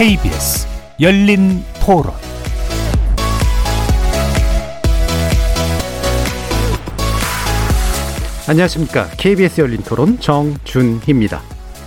KBS 열린 토론 안녕하십니까. KBS 열린 토론 정준희입니다.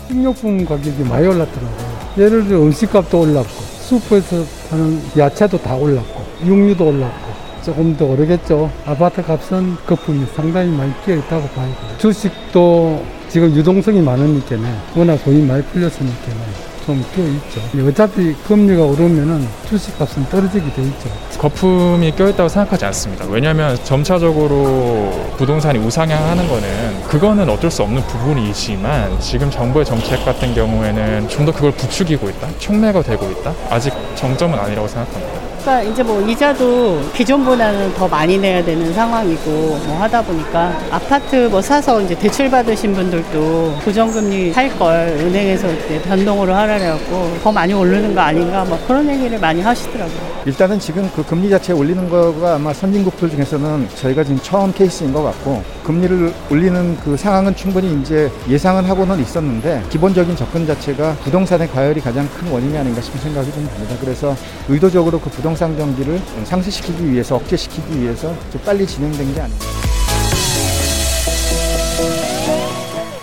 식료품 가격이 많이 올랐더라고요. 예를 들어 음식값도 올랐고, 슈퍼에서 파는 야채도 다 올랐고, 육류도 올랐고, 조금 더 오르겠죠. 아파트 값은 거품이 상당히 많이 끼어 있다고 봐야 돼요. 주식도 지금 유동성이 많으니까 워낙 돈이 많이 풀렸으니까 좀 껴있죠. 어차피 금리가 오르면은 주식값은 떨어지게 돼 있죠. 거품이 껴있다고 생각하지 않습니다. 왜냐하면 점차적으로 부동산이 우상향하는 거는 그거는 어쩔 수 없는 부분이지만 지금 정부의 정책 같은 경우에는 좀 더 그걸 부추기고 있다, 촉매가 되고 있다. 아직 정점은 아니라고 생각합니다. 그러니까 이제 뭐 이자도 기존보다는 더 많이 내야 되는 상황이고 뭐 하다 보니까 아파트 뭐 사서 이제 대출 받으신 분들도 고정금리 할 걸 은행에서 이제 변동으로 하라 그래갖고 더 많이 오르는 거 아닌가 뭐 그런 얘기를 많이 하시더라고요. 일단은 지금 그 금리 자체 올리는 거가 아마 선진국들 중에서는 저희가 지금 처음 케이스인 것 같고 금리를 올리는 그 상황은 충분히 이제 예상은 하고는 있었는데 기본적인 접근 자체가 부동산의 과열이 가장 큰 원인이 아닌가 싶은 생각이 좀 듭니다. 그래서 의도적으로 그 부동 산 경기를 상쇄시키기 위해서 억제시키기 위해서 좀 빨리 진행된 게 아닌가.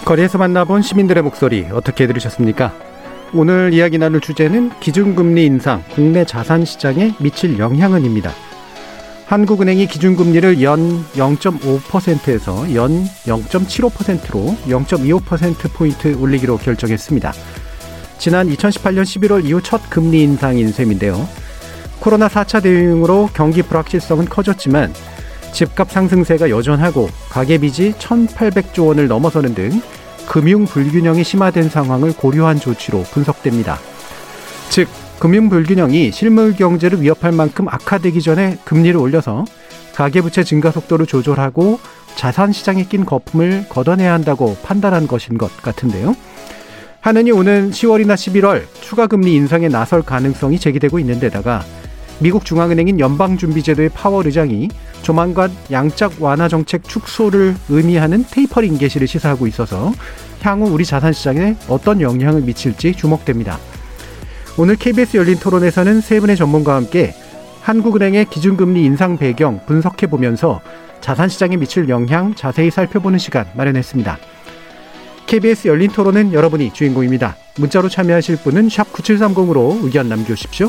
거리에서 만나본 시민들의 목소리 어떻게 들으셨습니까? 오늘 이야기 나눌 주제는 기준금리 인상 국내 자산 시장에 미칠 영향은입니다. 한국은행이 기준금리를 연 0.5%에서 연 0.75%로 0.25%포인트 올리기로 결정했습니다. 지난 2018년 11월 이후 첫 금리 인상인 셈인데요. 코로나 4차 대응으로 경기 불확실성은 커졌지만 집값 상승세가 여전하고 가계빚이 1,800조 원을 넘어서는 등 금융 불균형이 심화된 상황을 고려한 조치로 분석됩니다. 즉, 금융 불균형이 실물 경제를 위협할 만큼 악화되기 전에 금리를 올려서 가계부채 증가 속도를 조절하고 자산 시장에 낀 거품을 걷어내야 한다고 판단한 것인 것 같은데요. 하느니 오는 10월이나 11월 추가 금리 인상에 나설 가능성이 제기되고 있는 데다가 미국 중앙은행인 연방준비제도의 파월 의장이 조만간 양적 완화 정책 축소를 의미하는 테이퍼링 개시를 시사하고 있어서 향후 우리 자산 시장에 어떤 영향을 미칠지 주목됩니다. 오늘 KBS 열린 토론에서는 세 분의 전문가와 함께 한국은행의 기준금리 인상 배경 분석해 보면서 자산 시장에 미칠 영향 자세히 살펴보는 시간 마련했습니다. KBS 열린 토론은 여러분이 주인공입니다. 문자로 참여하실 분은 9730으로 의견 남겨주십시오.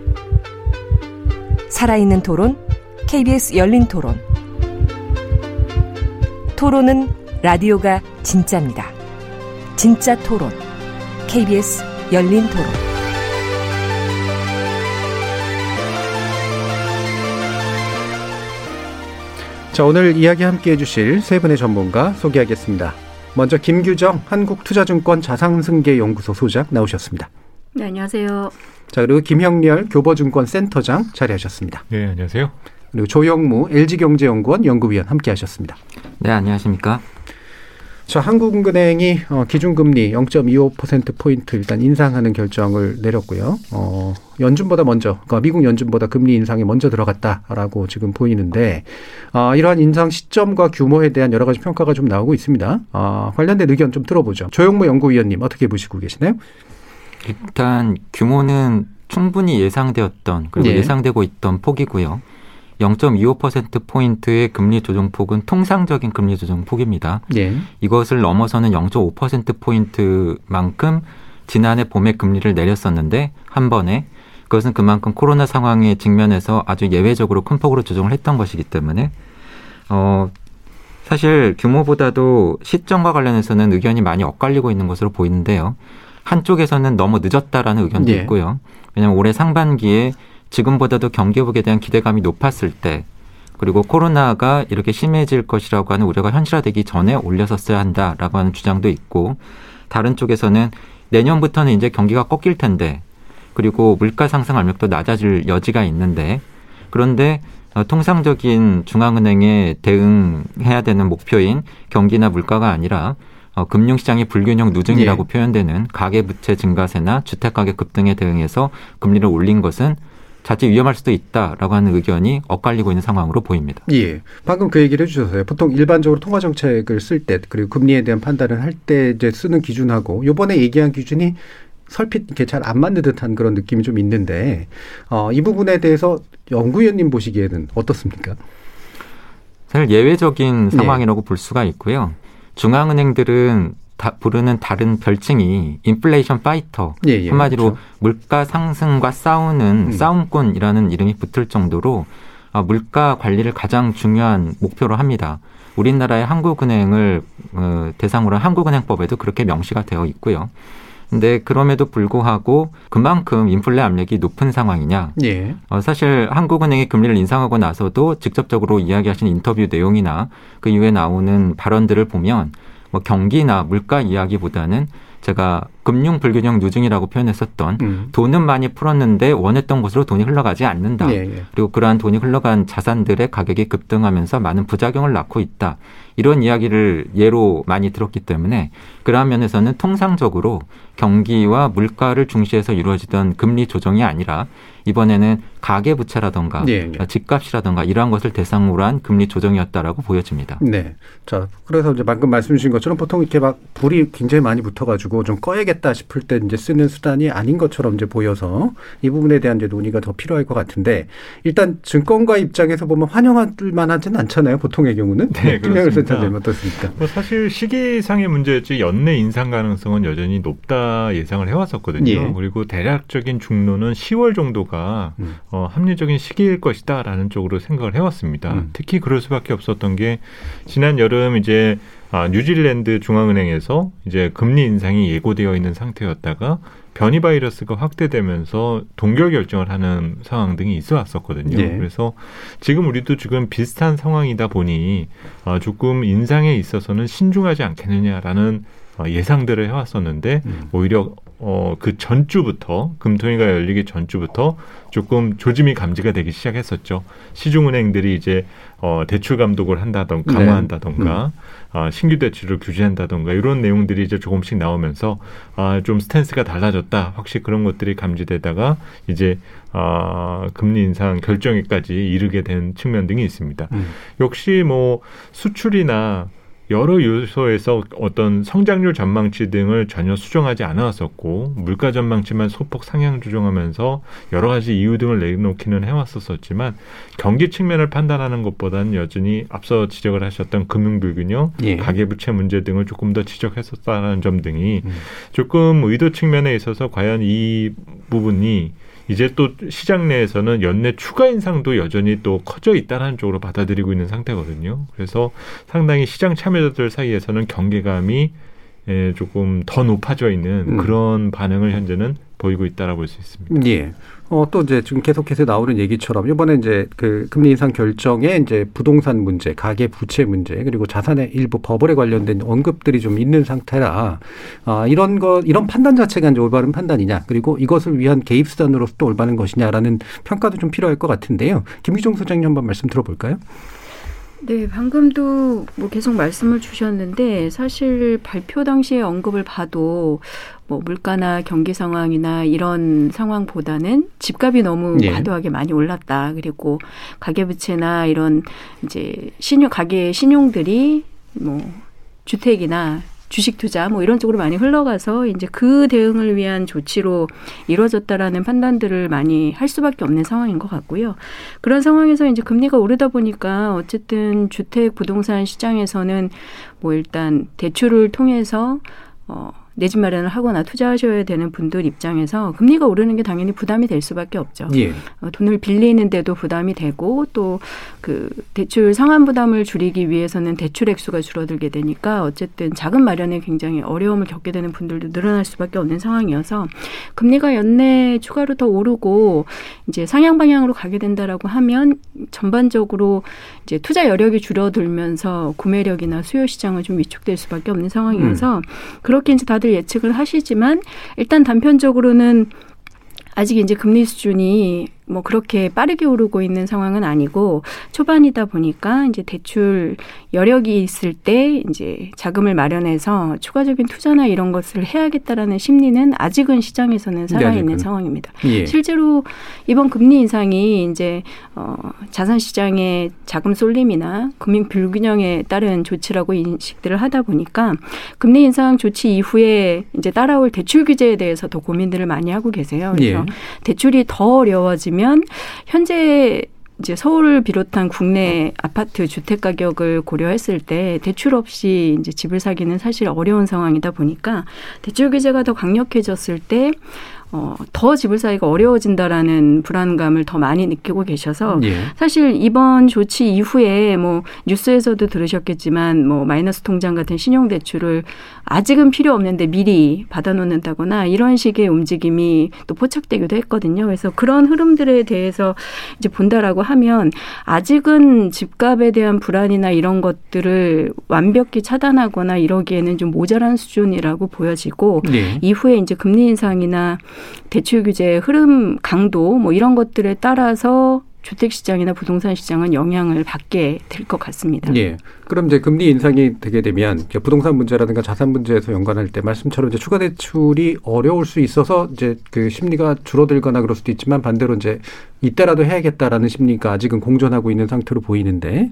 살아있는 토론, KBS 열린 토론. 토론은 라디오가 진짜입니다. 진짜 토론, KBS 열린 토론. 자, 오늘 이야기 함께 해주실 세 분의 전문가 소개하겠습니다. 먼저 김규정 한국투자증권 자산승계 연구소 소장 나오셨습니다. 네, 안녕하세요. 자, 그리고 김형렬 교보증권 센터장 자리하셨습니다. 네, 안녕하세요. 그리고 조영무 LG경제연구원 연구위원 함께 하셨습니다. 네, 안녕하십니까? 자, 한국은행이 어, 기준금리 0.25%포인트 일단 인상하는 결정을 내렸고요. 어, 연준보다 먼저, 그러니까 미국 연준보다 금리 인상이 먼저 들어갔다라고 지금 보이는데, 어, 이러한 인상 시점과 규모에 대한 여러 가지 평가가 좀 나오고 있습니다. 어, 관련된 의견 좀 들어보죠. 조영무 연구위원님 어떻게 보시고 계시나요? 일단 규모는 충분히 예상되었던 그리고 예. 예상되고 있던 폭이고요. 0.25%포인트의 금리 조정폭은 통상적인 금리 조정폭입니다. 예. 이것을 넘어서는 0.5%포인트만큼 지난해 봄에 금리를 내렸었는데 한 번에 그것은 그만큼 코로나 상황에 직면해서 아주 예외적으로 큰 폭으로 조정을 했던 것이기 때문에 어 사실 규모보다도 시점과 관련해서는 의견이 많이 엇갈리고 있는 것으로 보이는데요. 한쪽에서는 너무 늦었다라는 의견도 예. 있고요. 왜냐하면 올해 상반기에 지금보다도 경기 회복에 대한 기대감이 높았을 때 그리고 코로나가 이렇게 심해질 것이라고 하는 우려가 현실화되기 전에 올렸었어야 한다라고 하는 주장도 있고 다른 쪽에서는 내년부터는 이제 경기가 꺾일 텐데 그리고 물가 상승 압력도 낮아질 여지가 있는데 그런데 어, 통상적인 중앙은행의 대응해야 되는 목표인 경기나 물가가 아니라 어, 금융시장의 불균형 누증이라고 예. 표현되는 가계부채 증가세나 주택가격 급등에 대응해서 금리를 올린 것은 자칫 위험할 수도 있다라고 하는 의견이 엇갈리고 있는 상황으로 보입니다. 예. 방금 그 얘기를 해주셨어요. 보통 일반적으로 통화 정책을 쓸 때 그리고 금리에 대한 판단을 할 때 이제 쓰는 기준하고 요번에 얘기한 기준이 설핏 이렇게 잘 안 맞는 듯한 그런 느낌이 좀 있는데 어, 이 부분에 대해서 연구위원님 보시기에는 어떻습니까? 사실 예외적인 네. 상황이라고 볼 수가 있고요. 중앙은행들은 다 부르는 다른 별칭이 인플레이션 파이터 예, 예, 한마디로 그렇죠. 물가 상승과 싸우는 음. 싸움꾼이라는 이름이 붙을 정도로 아, 물가 관리를 가장 중요한 목표로 합니다. 우리나라의 한국은행을 어, 대상으로 한 한국은행법에도 그렇게 명시가 되어 있고요. 근데 그럼에도 불구하고 그만큼 인플레 압력이 높은 상황이냐? 예. 어, 사실 한국은행이 금리를 인상하고 나서도 직접적으로 이야기하신 인터뷰 내용이나 그 이후에 나오는 발언들을 보면 뭐 경기나 물가 이야기보다는 제가 금융 불균형 누증이라고 표현했었던 음. 돈은 많이 풀었는데 원했던 곳으로 돈이 흘러가지 않는다. 예, 예. 그리고 그러한 돈이 흘러간 자산들의 가격이 급등하면서 많은 부작용을 낳고 있다. 이런 이야기를 예로 많이 들었기 때문에 그러한 면에서는 통상적으로 경기와 물가를 중시해서 이루어지던 금리 조정이 아니라 이번에는 가계 부채라던가 예, 예. 집값이라던가 이러한 것을 대상으로 한 금리 조정이었다라고 보여집니다. 네. 자, 그래서 이제 방금 말씀 주신 것처럼 보통 이렇게 막 불이 굉장히 많이 붙어 가지고 좀 꺼야겠다 싶을 때 이제 쓰는 수단이 아닌 것처럼 이제 보여서 이 부분에 대한 이제 논의가 더 필요할 것 같은데 일단 증권가 입장에서 보면 환영할 만하지는 않잖아요. 보통의 경우는. 네, 김영일 그렇습니다. 센터님 어떻습니까? 뭐 사실 시기상의 문제였지 연내 인상 가능성은 여전히 높다 예상을 해왔었거든요. 예. 그리고 대략적인 중로는 10월 정도가 음. 어, 합리적인 시기일 것이다라는 쪽으로 생각을 해왔습니다. 음. 특히 그럴 수밖에 없었던 게 지난 여름 이제 아, 뉴질랜드 중앙은행에서 이제 금리 인상이 예고되어 있는 상태였다가 변이 바이러스가 확대되면서 동결 결정을 하는 상황 등이 있어 왔었거든요. 예. 그래서 지금 우리도 지금 비슷한 상황이다 보니 어, 조금 인상에 있어서는 신중하지 않겠느냐라는 어, 예상들을 해왔었는데 음. 오히려 어, 그 전주부터 금통위가 열리기 전주부터 조금 조짐이 감지가 되기 시작했었죠. 시중은행들이 이제 어, 대출 감독을 한다던가 네. 강화한다던가 아, 신규 대출을 규제한다던가 이런 내용들이 이제 조금씩 나오면서 아, 좀 스탠스가 달라졌다. 확실히 그런 것들이 감지되다가 이제 아, 금리 인상 결정에까지 이르게 된 측면 등이 있습니다. 음. 역시 뭐 수출이나 여러 요소에서 어떤 성장률 전망치 등을 전혀 수정하지 않아왔었고 물가 전망치만 소폭 상향 조정하면서 여러 가지 이유 등을 내놓기는 해왔었었지만 경기 측면을 판단하는 것보다는 여전히 앞서 지적을 하셨던 금융 불균형, 예. 가계부채 문제 등을 조금 더 지적했었다는 점 등이 음. 조금 의도 측면에 있어서 과연 이 부분이 이제 또 시장 내에서는 연내 추가 인상도 여전히 또 커져 있다는 쪽으로 받아들이고 있는 상태거든요. 그래서 상당히 시장 참여자들 사이에서는 경계감이 예, 조금 더 높아져 있는 음. 그런 반응을 현재는 보이고 있다라고 볼 수 있습니다. 예. 어, 또 이제 지금 계속해서 나오는 얘기처럼 이번에 이제 그 금리 인상 결정에 이제 부동산 문제, 가계 부채 문제, 그리고 자산의 일부 버블에 관련된 언급들이 좀 있는 상태라, 아, 이런 거, 이런 판단 자체가 이제 올바른 판단이냐, 그리고 이것을 위한 개입 수단으로서 또 올바른 것이냐라는 평가도 좀 필요할 것 같은데요. 김기종 소장님 한번 말씀 들어볼까요? 네, 방금도 뭐 계속 말씀을 주셨는데 사실 발표 당시에 언급을 봐도 뭐 물가나 경기 상황이나 이런 상황보다는 집값이 너무 예. 과도하게 많이 올랐다. 그리고 가계부채나 이런 이제 신용 가계 신용들이 뭐 주택이나 주식 투자 뭐 이런 쪽으로 많이 흘러가서 이제 그 대응을 위한 조치로 이루어졌다라는 판단들을 많이 할 수밖에 없는 상황인 것 같고요. 그런 상황에서 이제 금리가 오르다 보니까 어쨌든 주택 부동산 시장에서는 뭐 일단 대출을 통해서 어, 내 집 마련을 하거나 투자하셔야 되는 분들 입장에서 금리가 오르는 게 당연히 부담이 될 수밖에 없죠. 예. 어, 돈을 빌리는데도 부담이 되고 또 그 대출 상환 부담을 줄이기 위해서는 대출 액수가 줄어들게 되니까 어쨌든 자금 마련에 굉장히 어려움을 겪게 되는 분들도 늘어날 수밖에 없는 상황이어서 금리가 연내 추가로 더 오르고 이제 상향 방향으로 가게 된다라고 하면 전반적으로 이제 투자 여력이 줄어들면서 구매력이나 수요 시장은 좀 위축될 수밖에 없는 상황이어서 그렇게 이제 다들 예측을 하시지만 일단 단편적으로는 아직 이제 금리 수준이 뭐 그렇게 빠르게 오르고 있는 상황은 아니고 초반이다 보니까 이제 대출 여력이 있을 때 이제 자금을 마련해서 추가적인 투자나 이런 것을 해야겠다라는 심리는 아직은 시장에서는 살아 있는 네, 상황입니다. 예. 실제로 이번 금리 인상이 이제 어 자산 시장의 자금 쏠림이나 금융 불균형에 따른 조치라고 인식들을 하다 보니까 금리 인상 조치 이후에 이제 따라올 대출 규제에 대해서 더 고민들을 많이 하고 계세요. 그래서 예. 대출이 더 어려워지면 현재 이제 서울을 비롯한 국내 아파트 주택 가격을 고려했을 때 대출 없이 이제 집을 사기는 사실 어려운 상황이다 보니까 대출 규제가 더 강력해졌을 때 어, 더 집을 사기가 어려워진다라는 불안감을 더 많이 느끼고 계셔서 예. 사실 이번 조치 이후에 뭐 뉴스에서도 들으셨겠지만 뭐 마이너스 통장 같은 신용 대출을 아직은 필요 없는데 미리 받아놓는다거나 이런 식의 움직임이 또 포착되기도 했거든요. 그래서 그런 흐름들에 대해서 이제 본다라고 하면 아직은 집값에 대한 불안이나 이런 것들을 완벽히 차단하거나 이러기에는 좀 모자란 수준이라고 보여지고 예. 이후에 이제 금리 인상이나 대출 규제의 흐름 강도 뭐 이런 것들에 따라서 주택 시장이나 부동산 시장은 영향을 받게 될 것 같습니다. 예. 그럼 이제 금리 인상이 되게 되면 부동산 문제라든가 자산 문제에서 연관할 때 말씀처럼 이제 추가 대출이 어려울 수 있어서 이제 그 심리가 줄어들거나 그럴 수도 있지만 반대로 이제 이때라도 해야겠다라는 심리가 아직은 공존하고 있는 상태로 보이는데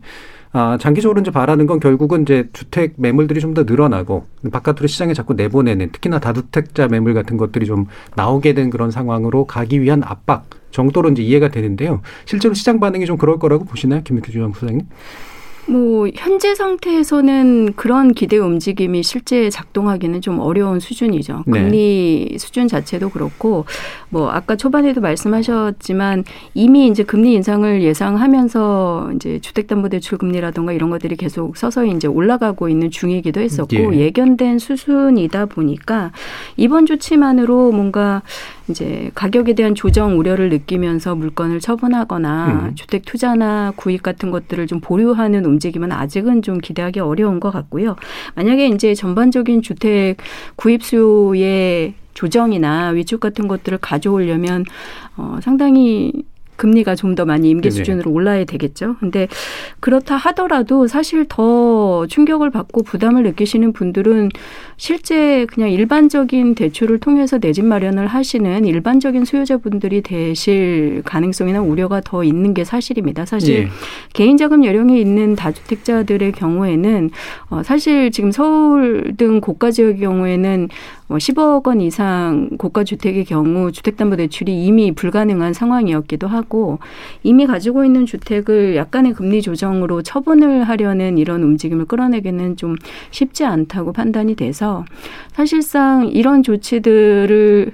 아, 장기적으로 이제 바라는 건 결국은 이제 주택 매물들이 좀 더 늘어나고 바깥으로 시장에 자꾸 내보내는 특히나 다주택자 매물 같은 것들이 좀 나오게 된 그런 상황으로 가기 위한 압박 정도로 이제 이해가 되는데요. 실제로 시장 반응이 좀 그럴 거라고 보시나요? 김민규 주장 부장님? 뭐 현재 상태에서는 그런 기대 움직임이 실제 작동하기는 좀 어려운 수준이죠. 네. 금리 수준 자체도 그렇고 뭐 아까 초반에도 말씀하셨지만 이미 이제 금리 인상을 예상하면서 이제 주택담보대출 금리라든가 이런 것들이 계속 서서히 이제 올라가고 있는 중이기도 했었고 예. 예견된 수순이다 보니까 이번 조치만으로 뭔가 이제 가격에 대한 조정 우려를 느끼면서 물건을 처분하거나 음. 주택 투자나 구입 같은 것들을 좀 보류하는 움직임은 아직은 좀 기대하기 어려운 것 같고요. 만약에 이제 전반적인 주택 구입 수요의 조정이나 위축 같은 것들을 가져오려면 어 상당히 금리가 좀 더 많이 임계 네네. 수준으로 올라야 되겠죠. 근데 그렇다 하더라도 사실 더 충격을 받고 부담을 느끼시는 분들은 실제 그냥 일반적인 대출을 통해서 내 집 마련을 하시는 일반적인 수요자분들이 되실 가능성이나 우려가 더 있는 게 사실입니다. 사실 예. 개인 자금 여력이 있는 다주택자들의 경우에는 어 사실 지금 서울 등 고가 지역의 경우에는 뭐 10억 원 이상 고가 주택의 경우 주택담보대출이 이미 불가능한 상황이었기도 하고 이미 가지고 있는 주택을 약간의 금리 조정으로 처분을 하려는 이런 움직임을 끌어내기는 좀 쉽지 않다고 판단이 돼서 사실상 이런 조치들을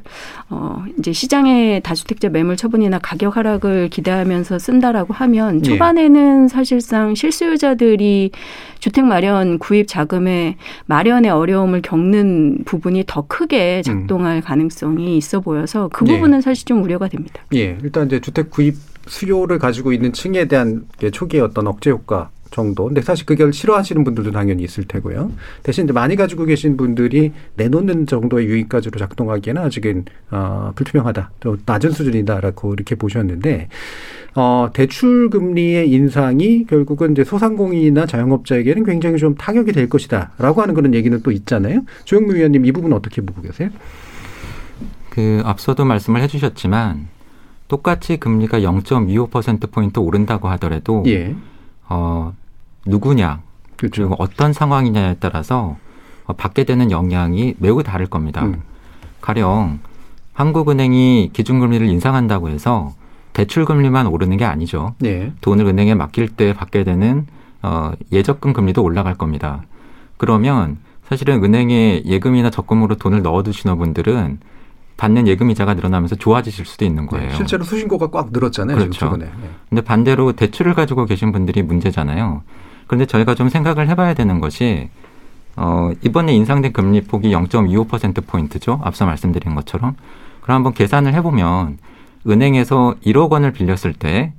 어 이제 시장의 다주택자 매물 처분이나 가격 하락을 기대하면서 쓴다라고 하면 예. 초반에는 사실상 실수요자들이 주택 마련 구입 자금의 마련의 어려움을 겪는 부분이 더 크게 작동할 가능성이 있어 보여서 그 예. 부분은 사실 좀 우려가 됩니다. 예, 일단 이제 주택 구입 수요를 가지고 있는 층에 대한 게 초기의 어떤 억제 효과 정도. 근데 사실 그걸 싫어하시는 분들도 당연히 있을 테고요. 대신 이제 많이 가지고 계신 분들이 내놓는 정도의 유입까지로 작동하기에는 아직은 어, 불투명하다. 또 낮은 수준이다라고 이렇게 보셨는데 어, 대출 금리의 인상이 결국은 이제 소상공인이나 자영업자에게는 굉장히 좀 타격이 될 것이다라고 하는 그런 얘기는 또 있잖아요. 조영무 위원님 이 부분 어떻게 보고 계세요? 그 앞서도 말씀을 해주셨지만 똑같이 금리가 0.25% 포인트 오른다고 하더라도 예. 어 누구냐 그렇죠. 그리고 어떤 상황이냐에 따라서 어, 받게 되는 영향이 매우 다를 겁니다. 음. 가령 한국은행이 기준금리를 인상한다고 해서 대출금리만 오르는 게 아니죠. 네. 돈을 은행에 맡길 때 받게 되는 어, 예적금 금리도 올라갈 겁니다. 그러면 사실은 은행에 예금이나 적금으로 돈을 넣어두시는 분들은 받는 예금 이자가 늘어나면서 좋아지실 수도 있는 거예요. 네, 실제로 수신고가 꽉 늘었잖아요. 지금 그렇죠. 최근에. 네. 근데 반대로 대출을 가지고 계신 분들이 문제잖아요. 그런데 저희가 좀 생각을 해봐야 되는 것이 어, 이번에 인상된 금리 폭이 0.25% 포인트죠. 앞서 말씀드린 것처럼. 그럼 한번 계산을 해보면 은행에서 1억 원을 빌렸을 때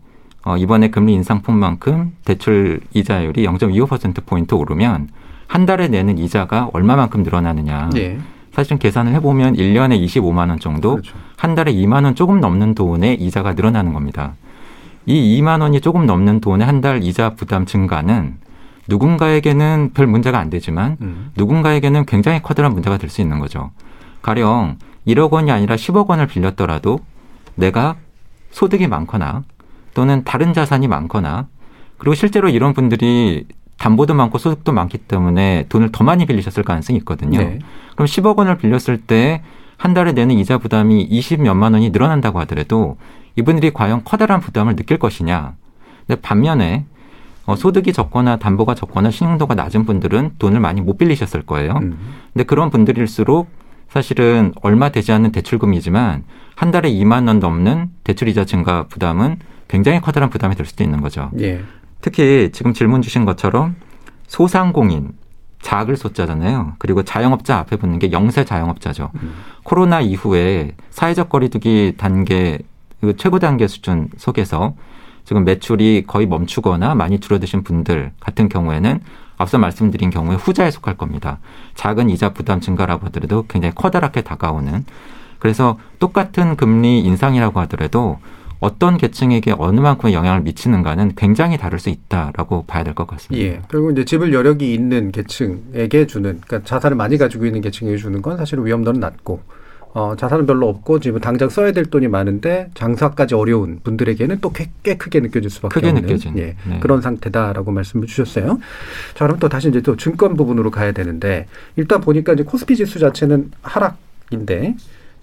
어, 이번에 금리 인상폭만큼 대출 이자율이 0.25% 포인트 오르면 한 달에 내는 이자가 얼마만큼 늘어나느냐. 예. 사실 계산을 해보면 1년에 25만 원 정도, 그렇죠. 한 달에 2만 원 조금 넘는 돈의 이자가 늘어나는 겁니다. 이 2만 원이 조금 넘는 돈의 한달 이자 부담 증가는 누군가에게는 별 문제가 안 되지만 음. 누군가에게는 굉장히 커다란 문제가 될 수 있는 거죠. 가령 1억 원이 아니라 10억 원을 빌렸더라도 내가 소득이 많거나 또는 다른 자산이 많거나 그리고 실제로 이런 분들이 담보도 많고 소득도 많기 때문에 돈을 더 많이 빌리셨을 가능성이 있거든요. 네. 그럼 10억 원을 빌렸을 때 한 달에 내는 이자 부담이 20몇만 원이 늘어난다고 하더라도 이분들이 과연 커다란 부담을 느낄 것이냐. 근데 반면에 어, 소득이 적거나 담보가 적거나 신용도가 낮은 분들은 돈을 많이 못 빌리셨을 거예요. 음. 근데 그런 분들일수록 사실은 얼마 되지 않는 대출금이지만 한 달에 2만 원 넘는 대출 이자 증가 부담은 굉장히 커다란 부담이 될 수도 있는 거죠. 예. 특히 지금 질문 주신 것처럼 소상공인 작을 소자잖아요. 그리고 자영업자 앞에 붙는 게 영세 자영업자죠. 음. 코로나 이후에 사회적 거리두기 단계 그 최고 단계 수준 속에서 지금 매출이 거의 멈추거나 많이 줄어드신 분들 같은 경우에는 앞서 말씀드린 경우에 후자에 속할 겁니다. 작은 이자 부담 증가라고 하더라도 굉장히 커다랗게 다가오는 그래서 똑같은 금리 인상이라고 하더라도 어떤 계층에게 어느 만큼의 영향을 미치는가는 굉장히 다를 수 있다라고 봐야 될 것 같습니다. 예. 결국 이제 집을 여력이 있는 계층에게 주는, 그러니까 자산을 많이 가지고 있는 계층에게 주는 건 사실은 위험도는 낮고, 어, 자산은 별로 없고 지금 당장 써야 될 돈이 많은데 장사까지 어려운 분들에게는 또 꽤 크게 느껴질 수밖에 크게 없는 느껴지는, 예, 네. 그런 상태다라고 말씀을 주셨어요. 자, 그럼 또 다시 이제 또 증권 부분으로 가야 되는데 일단 보니까 이제 코스피 지수 자체는 하락인데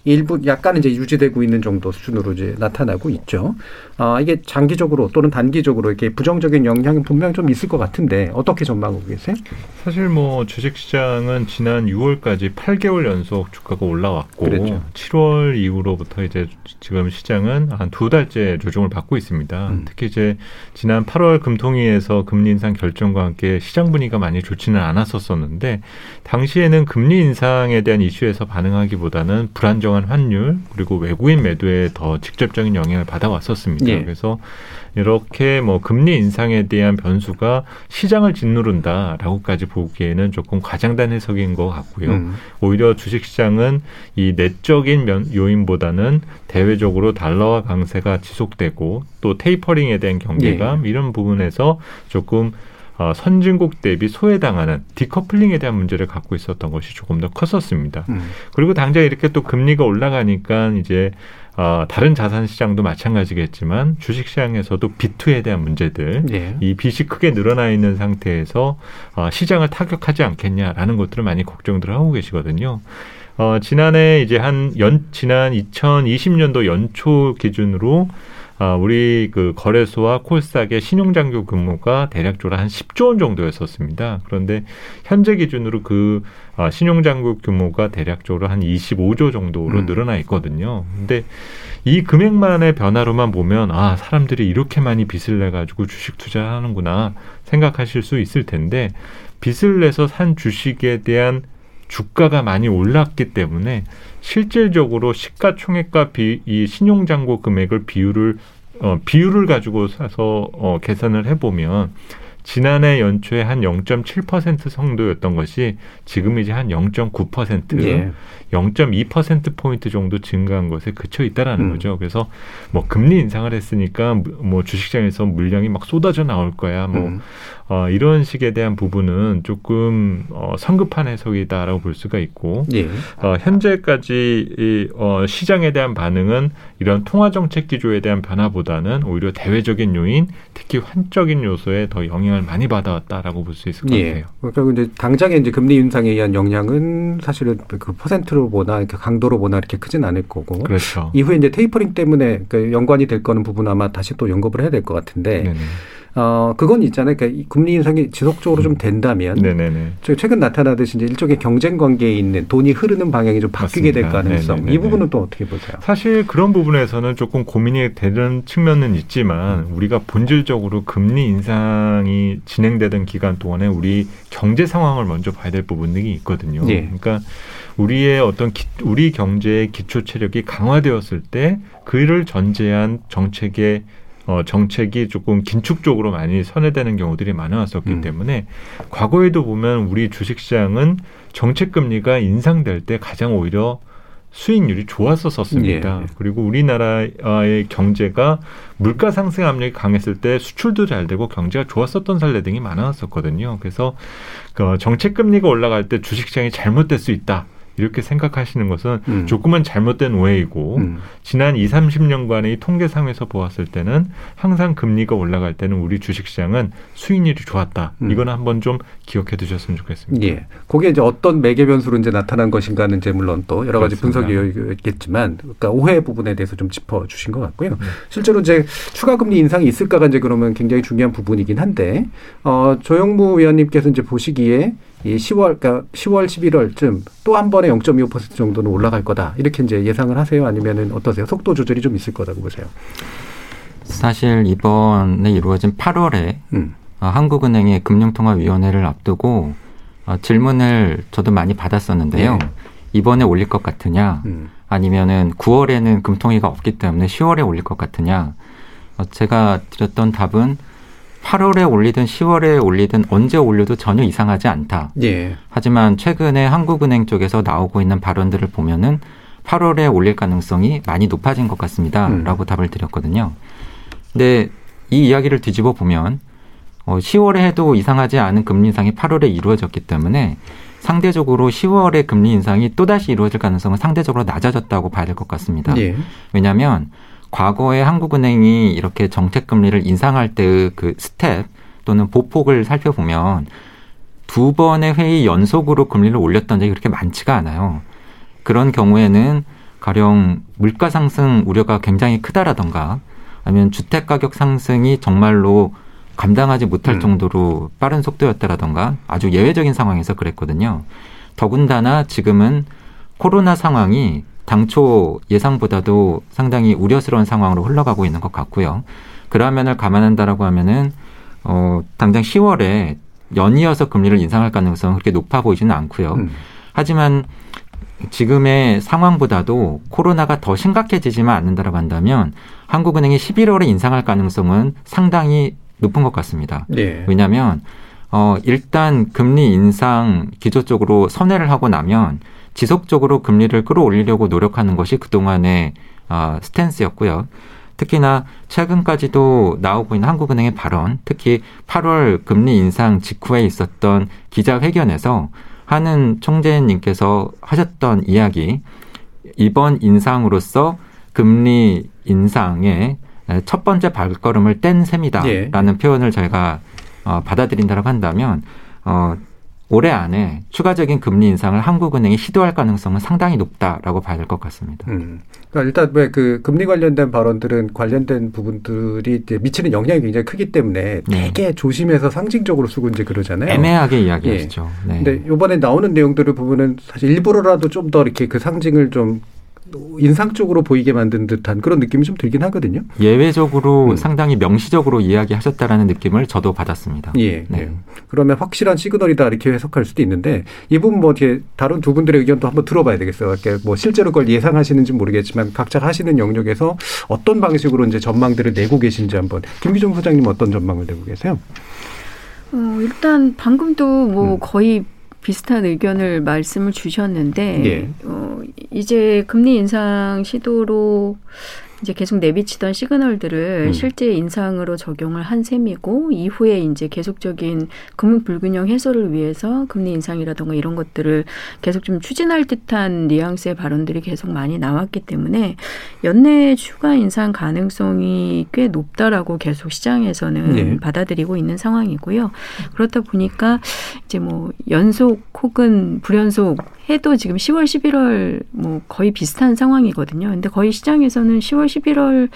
일부 약간 이제 유지되고 있는 정도 수준으로 이제 나타나고 있죠. 아, 이게 장기적으로 또는 단기적으로 이렇게 부정적인 영향은 분명 좀 있을 것 같은데 어떻게 전망하고 계세요? 사실 뭐 주식 시장은 지난 6월까지 8개월 연속 주가가 올라왔고 그랬죠. 7월 이후로부터 이제 지금 시장은 한 두 달째 조정을 받고 있습니다. 음. 특히 이제 지난 8월 금통위에서 금리 인상 결정과 함께 시장 분위기가 많이 좋지는 않았었었는데 당시에는 금리 인상에 대한 이슈에서 반응하기보다는 불안정 한 환율 그리고 외국인 매도에 더 직접적인 영향을 받아왔었습니다. 예. 그래서 이렇게 뭐 금리 인상에 대한 변수가 시장을 짓누른다라고까지 보기에는 조금 과장된 해석인 것 같고요. 음. 오히려 주식시장은 이 내적인 면, 요인보다는 대외적으로 달러화 강세가 지속되고 또 테이퍼링에 대한 경계감 이런 부분에서 조금 어, 선진국 대비 소외당하는 디커플링에 대한 문제를 갖고 있었던 것이 조금 더 컸었습니다. 음. 그리고 당장 이렇게 또 금리가 올라가니까 이제 어, 다른 자산 시장도 마찬가지겠지만 주식 시장에서도 비투에 대한 문제들 예. 이 빚이 크게 늘어나 있는 상태에서 어, 시장을 타격하지 않겠냐라는 것들을 많이 걱정들 하고 계시거든요. 어, 지난해 이제 한 연, 지난 2020년도 연초 기준으로 아, 우리 그 거래소와 콜스닥의 신용장교 규모가 대략적으로 한 10조 원 정도였었습니다. 그런데 현재 기준으로 그 아, 신용장교 규모가 대략적으로 한 25조 정도로 음. 늘어나 있거든요. 근데 이 금액만의 변화로만 보면 아, 사람들이 이렇게 많이 빚을 내 가지고 주식 투자하는구나 생각하실 수 있을 텐데 빚을 내서 산 주식에 대한 주가가 많이 올랐기 때문에 실질적으로 시가총액과 비, 이 신용장고 금액을 비율을 어, 비율을 가지고 사서 어, 계산을 해보면 지난해 연초에 한 0.7% 정도였던 것이 지금 이제 한 0.9% 예. 0.2% 포인트 정도 증가한 것에 그쳐 있다라는 음. 거죠. 그래서 뭐 금리 인상을 했으니까 무- 뭐 주식시장에서 물량이 막 쏟아져 나올 거야. 뭐 음. 어, 이런 식에 대한 부분은 조금 어, 성급한 해석이다라고 볼 수가 있고 예. 어, 현재까지 이, 어, 시장에 대한 반응은 이런 통화 정책 기조에 대한 변화보다는 오히려 대외적인 요인, 특히 환적인 요소에 더 영향을 많이 받아왔다라고 볼 수 있을 것 예. 같아요. 결국 이제 당장에 이제 금리 인상에 의한 영향은 사실은 그 퍼센트 로 보나 이렇게 강도로 보나 이렇게 크진 않을 거고. 그렇죠. 이후에 이제 테이퍼링 때문에 그 연관이 될 거는 부분 아마 다시 또 연구를 해야 될 것 같은데, 네네. 어 그건 있잖아요. 그러니까 이 금리 인상이 지속적으로 좀 된다면, 네네네. 저 최근 나타나듯이 이제 일종의 경쟁 관계에 있는 돈이 흐르는 방향이 좀 바뀌게 될 맞습니다. 가능성. 네네네네. 이 부분은 또 어떻게 보세요? 사실 그런 부분에서는 조금 고민이 되는 측면은 있지만 우리가 본질적으로 금리 인상이 진행되던 기간 동안에 우리 경제 상황을 먼저 봐야 될 부분들이 있거든요. 예. 그러니까 우리의 어떤 기, 우리 경제의 기초 체력이 강화되었을 때 그를 전제한 정책의 어, 정책이 조금 긴축적으로 많이 선회되는 경우들이 많아왔었기 음. 때문에 과거에도 보면 우리 주식시장은 정책 금리가 인상될 때 가장 오히려 수익률이 좋았었습니다. 예. 그리고 우리나라의 경제가 물가 상승 압력이 강했을 때 수출도 잘 되고 경제가 좋았었던 사례 등이 많았었거든요. 그래서 그 정책 금리가 올라갈 때 주식시장이 잘못될 수 있다. 이렇게 생각하시는 것은 음. 조금은 잘못된 오해이고 음. 지난 2, 30년간의 이 통계상에서 보았을 때는 항상 금리가 올라갈 때는 우리 주식시장은 수익률이 좋았다. 음. 이거는 한번 좀 기억해 두셨으면 좋겠습니다. 예. 그게 이제 어떤 매개 변수로 이제 나타난 것인가는 이제 물론 또 여러 가지 그렇습니다. 분석이 있겠지만, 그러니까 오해 부분에 대해서 좀 짚어 주신 것 같고요. 네. 실제로 이제 추가 금리 인상이 있을까가 이제 그러면 굉장히 중요한 부분이긴 한데, 어, 조영무 위원님께서 이제 보시기에 이 10월, 그러니까 10월, 11월쯤 또 한 번에 0.25% 정도는 올라갈 거다. 이렇게 이제 예상을 하세요? 아니면은 어떠세요? 속도 조절이 좀 있을 거다고 보세요? 사실 이번에 이루어진 8월에 음. 어, 한국은행의 금융통화위원회를 앞두고 어, 질문을 저도 많이 받았었는데요. 네. 이번에 올릴 것 같으냐, 음. 아니면은 9월에는 금통위가 없기 때문에 10월에 올릴 것 같으냐. 어, 제가 드렸던 답은 8월에 올리든 10월에 올리든 언제 올려도 전혀 이상하지 않다. 예. 하지만 최근에 한국은행 쪽에서 나오고 있는 발언들을 보면은 8월에 올릴 가능성이 많이 높아진 것 같습니다. 음. 라고 답을 드렸거든요. 근데 이 이야기를 뒤집어 보면 어, 10월에 해도 이상하지 않은 금리 인상이 8월에 이루어졌기 때문에 상대적으로 10월에 금리 인상이 또다시 이루어질 가능성은 상대적으로 낮아졌다고 봐야 될 것 같습니다. 예. 왜냐하면 과거에 한국은행이 이렇게 정책 금리를 인상할 때의 그 스텝 또는 보폭을 살펴보면 두 번의 회의 연속으로 금리를 올렸던 적이 그렇게 많지가 않아요. 그런 경우에는 가령 물가 상승 우려가 굉장히 크다라던가 아니면 주택 가격 상승이 정말로 감당하지 못할 음. 정도로 빠른 속도였다라던가 아주 예외적인 상황에서 그랬거든요. 더군다나 지금은 코로나 상황이 당초 예상보다도 상당히 우려스러운 상황으로 흘러가고 있는 것 같고요. 그런 면을 감안한다라고 하면은 어 당장 10월에 연이어서 금리를 인상할 가능성은 그렇게 높아 보이지는 않고요. 음. 하지만 지금의 상황보다도 코로나가 더 심각해지지만 않는다라고 한다면 한국은행이 11월에 인상할 가능성은 상당히 높은 것 같습니다. 예. 왜냐하면 어 일단 금리 인상 기조적으로 선회를 하고 나면 지속적으로 금리를 끌어올리려고 노력하는 것이 그동안의 아, 스탠스였고요. 특히나 최근까지도 나오고 있는 한국은행의 발언, 특히 8월 금리 인상 직후에 있었던 기자회견에서 하는 총재님께서 하셨던 이야기, 이번 인상으로서 금리 인상의 첫 번째 발걸음을 뗀 셈이다라는 예. 표현을 저희가 어, 받아들인다고 한다면 어, 올해 안에 추가적인 금리 인상을 한국은행이 시도할 가능성은 상당히 높다라고 봐야 될 것 같습니다. 음. 그러니까 일단 왜 그 금리 관련된 발언들은 관련된 부분들이 이제 미치는 영향이 굉장히 크기 때문에 네. 되게 조심해서 상징적으로 쓰고 이제 그러잖아요. 애매하게 이야기하시죠. 네. 근데 이번에 나오는 내용들을 보면은 사실 일부러라도 좀 더 이렇게 그 상징을 좀 인상적으로 보이게 만든 듯한 그런 느낌이 좀 들긴 하거든요. 예외적으로 음. 상당히 명시적으로 이야기하셨다라는 느낌을 저도 받았습니다. 예. 네. 예. 그러면 확실한 시그널이다 이렇게 해석할 수도 있는데 이분 뭐 이렇게 다른 두 분들의 의견도 한번 들어봐야 되겠어요. 이렇게 뭐 실제로 그걸 예상하시는지 모르겠지만 각자 하시는 영역에서 어떤 방식으로 이제 전망들을 내고 계신지 한번 김기종 소장님 어떤 전망을 내고 계세요? 어, 일단 방금도 뭐 음. 거의 비슷한 의견을 말씀을 주셨는데 예. 어, 이제 금리 인상 시도로 이제 계속 내비치던 시그널들을 음. 실제 인상으로 적용을 한 셈이고 이후에 이제 계속적인 금융 불균형 해소를 위해서 금리 인상이라던가 이런 것들을 계속 좀 추진할 듯한 뉘앙스의 발언들이 계속 많이 나왔기 때문에 연내 추가 인상 가능성이 꽤 높다라고 계속 시장에서는 네. 받아들이고 있는 상황이고요. 그렇다 보니까 이제 뭐 연속 혹은 불연속 해도 지금 10월, 11월 뭐 거의 비슷한 상황이거든요. 근데 거의 시장에서는 10월, 11월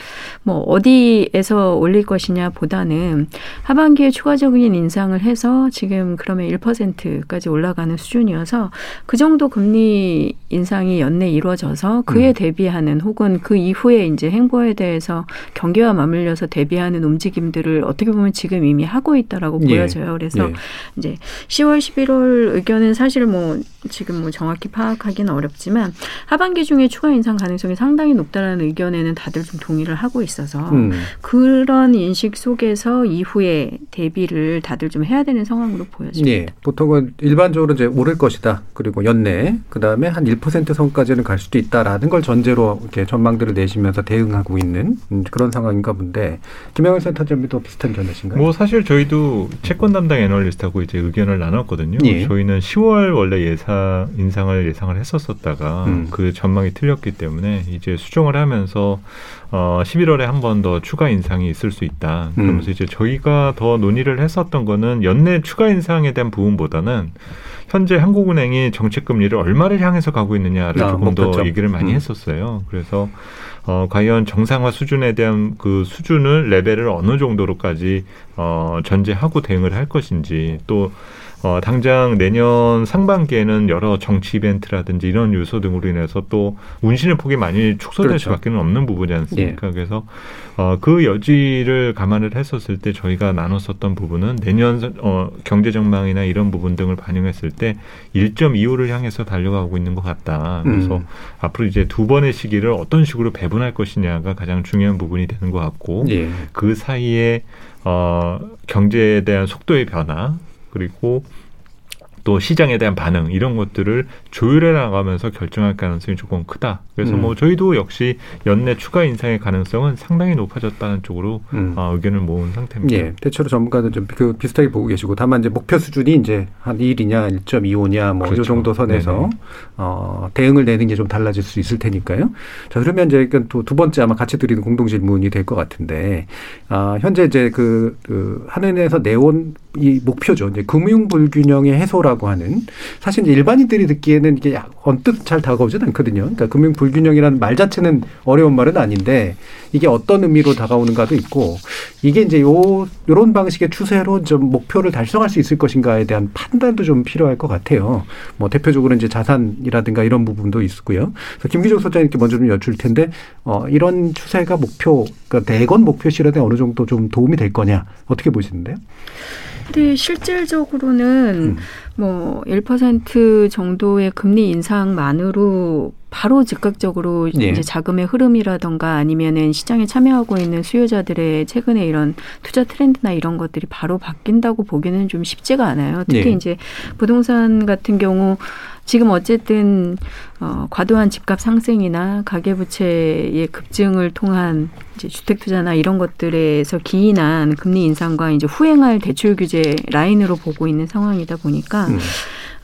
뭐 어디에서 올릴 것이냐 보다는 하반기에 추가적인 인상을 해서 지금 그러면 1%까지 올라가는 수준이어서 그 정도 금리 인상이 연내 이루어져서 그에 음. 대비하는 혹은 그 이후에 이제 행보에 대해서 경계와 맞물려서 대비하는 움직임들을 어떻게 보면 지금 이미 하고 있다라고 예. 보여져요. 그래서 예. 이제 10월, 11월 의견은 사실 뭐 지금 뭐 정확히 파악하기는 어렵지만 하반기 중에 추가 인상 가능성이 상당히 높다라는 의견에는 다들 좀 동의를 하고 있어서 음. 그런 인식 속에서 이후에 대비를 다들 좀 해야 되는 상황으로 보여집니다. 예, 보통은 일반적으로 이제 오를 것이다. 그리고 연내 그 다음에 한 1% 선까지는 갈 수도 있다라는 걸 전제로 이렇게 전망들을 내시면서 대응하고 있는 음, 그런 상황인가 본데 김영일 센터장님도 비슷한 견해신가요? 뭐 사실 저희도 채권 담당 애널리스트하고 이제 의견을 나눴거든요. 예. 저희는 10월 원래 예상 인상을 예상을 했었었다가 음. 그 전망이 틀렸기 때문에 이제 수정을 하면서 어 11월에 한 번 더 추가 인상이 있을 수 있다. 그러면서 음. 이제 저희가 더 논의를 했었던 거는 연내 추가 인상에 대한 부분보다는 현재 한국은행이 정책 금리를 얼마를 향해서 가고 있느냐를 아, 조금 더. 얘기를 많이 음. 했었어요. 그래서 어, 과연 정상화 수준에 대한 그 수준을 레벨을 어느 정도로까지 어, 전제하고 대응을 할 것인지 또 어, 당장 내년 상반기에는 여러 정치 이벤트라든지 이런 요소 등으로 인해서 또 운신의 폭이 많이 축소될 그렇죠. 수밖에 는 없는 부분이 않습니까? 그래서 어, 그 여지를 감안을 했었을 때 저희가 나눴었던 부분은 내년 어, 경제 전망이나 이런 부분 등을 반영했을 때 1.25를 향해서 달려가고 있는 것 같다. 그래서 음. 앞으로 이제 두 번의 시기를 어떤 식으로 배분할 것이냐가 가장 중요한 부분이 되는 것 같고 예. 그 사이에 어, 경제에 대한 속도의 변화 그리고 또 시장에 대한 반응 이런 것들을 조율해 나가면서 결정할 가능성이 조금 크다. 그래서 음. 뭐 저희도 역시 연내 추가 인상의 가능성은 상당히 높아졌다는 쪽으로 음. 어, 의견을 모은 상태입니다. 예, 대체로 전문가들 좀 그 비슷하게 보고 계시고 다만 이제 목표 수준이 이제 한 1이냐 1.25냐 뭐이 그렇죠. 정도 선에서 네네. 어, 대응을 내는 게 좀 달라질 수 있을 테니까요. 자 그러면 이제 또두 번째 아마 같이 드리는 공동 질문이 될 것 같은데 아, 현재 이제 그, 그 한은에서 내온 이 목표죠. 이제 금융 불균형의 해소라고 하는 사실 일반인들이 듣기에는 이게 약- 언뜻 잘 다가오진 않거든요. 그러니까 금융 불균형이라는 말 자체는 어려운 말은 아닌데 이게 어떤 의미로 다가오는가도 있고 이게 이제 요 요런 방식의 추세로 좀 목표를 달성할 수 있을 것인가에 대한 판단도 좀 필요할 것 같아요. 뭐 대표적으로 이제 자산이라든가 이런 부분도 있고요. 그래서 김기정 소장님께 먼저 좀 여쭐 텐데 어 이런 추세가 목표 그러니까 대건 목표 실현에 어느 정도 좀 도움이 될 거냐 어떻게 보시는데요? 근데 실질적으로는 음. 뭐1% 정도의 금리 인상만으로 바로 즉각적으로 예. 이제 자금의 흐름이라던가 아니면은 시장에 참여하고 있는 수요자들의 최근에 이런 투자 트렌드나 이런 것들이 바로 바뀐다고 보기는 좀 쉽지가 않아요. 특히 예. 이제 부동산 같은 경우 지금 어쨌든 어, 과도한 집값 상승이나 가계부채의 급증을 통한 이제 주택 투자나 이런 것들에서 기인한 금리 인상과 이제 후행할 대출 규제 라인으로 보고 있는 상황이다 보니까 음.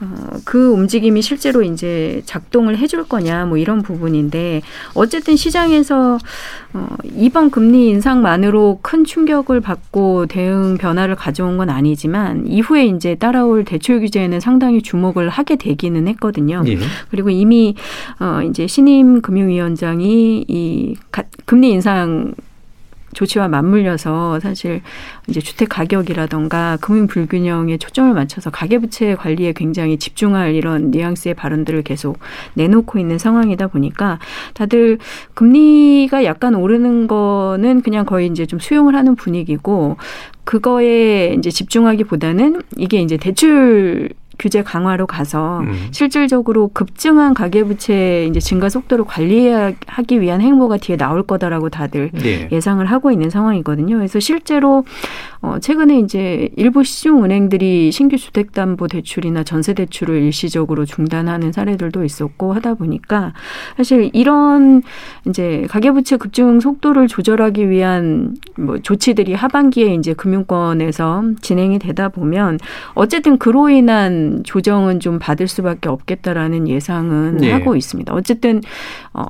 어, 그 움직임이 실제로 이제 작동을 해줄 거냐 뭐 이런 부분인데 어쨌든 시장에서 어, 이번 금리 인상만으로 큰 충격을 받고 대응 변화를 가져온 건 아니지만 이후에 이제 따라올 대출 규제에는 상당히 주목을 하게 되기는 했거든요. 예. 그리고 이미 어 이제 신임 금융위원장이 이 가, 금리 인상 조치와 맞물려서 사실 이제 주택 가격이라던가 금융 불균형에 초점을 맞춰서 가계부채 관리에 굉장히 집중할 이런 뉘앙스의 발언들을 계속 내놓고 있는 상황이다 보니까 다들 금리가 약간 오르는 거는 그냥 거의 이제 좀 수용을 하는 분위기고 그거에 이제 집중하기보다는 이게 이제 대출 규제 강화로 가서 음. 실질적으로 급증한 가계부채 이제 증가 속도를 관리하기 위한 행보가 뒤에 나올 거다라고 다들 예. 예상을 하고 있는 상황이거든요. 그래서 실제로 어 최근에 이제 일부 시중 은행들이 신규 주택담보 대출이나 전세 대출을 일시적으로 중단하는 사례들도 있었고 하다 보니까 사실 이런 이제 가계부채 급증 속도를 조절하기 위한 뭐 조치들이 하반기에 이제 금융권에서 진행이 되다 보면 어쨌든 그로 인한 조정은 좀 받을 수밖에 없겠다라는 예상은 네. 하고 있습니다. 어쨌든 어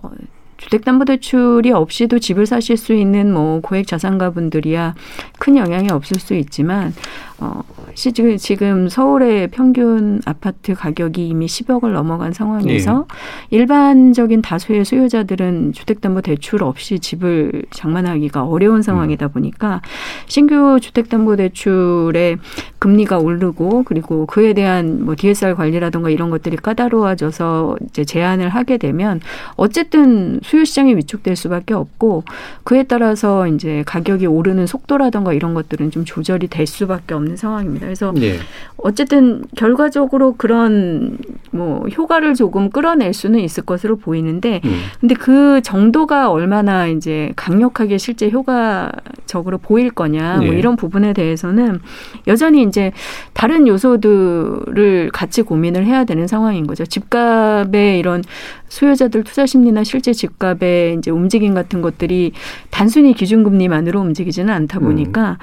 주택담보대출이 없이도 집을 사실 수 있는 뭐 고액 자산가분들이야 큰 영향이 없을 수 있지만 어 지금 지금 서울의 평균 아파트 가격이 이미 10억을 넘어간 상황에서 일반적인 다수의 수요자들은 주택담보대출 없이 집을 장만하기가 어려운 상황이다 보니까 신규 주택담보대출의 금리가 오르고 그리고 그에 대한 뭐 DSR 관리라든가 이런 것들이 까다로워져서 이제 제한을 하게 되면 어쨌든 수요 시장이 위축될 수밖에 없고 그에 따라서 이제 가격이 오르는 속도라든가 이런 것들은 좀 조절이 될 수밖에 없는 상황입니다. 그래서 예. 어쨌든 결과적으로 그런 뭐 효과를 조금 끌어낼 수는 있을 것으로 보이는데 음. 근데 그 정도가 얼마나 이제 강력하게 실제 효과적으로 보일 거냐 뭐 예. 이런 부분에 대해서는 여전히 이제 다른 요소들을 같이 고민을 해야 되는 상황인 거죠. 집값의 이런 수요자들 투자 심리나 실제 집값의 이제 움직임 같은 것들이 단순히 기준금리만으로 움직이지는 않다 보니까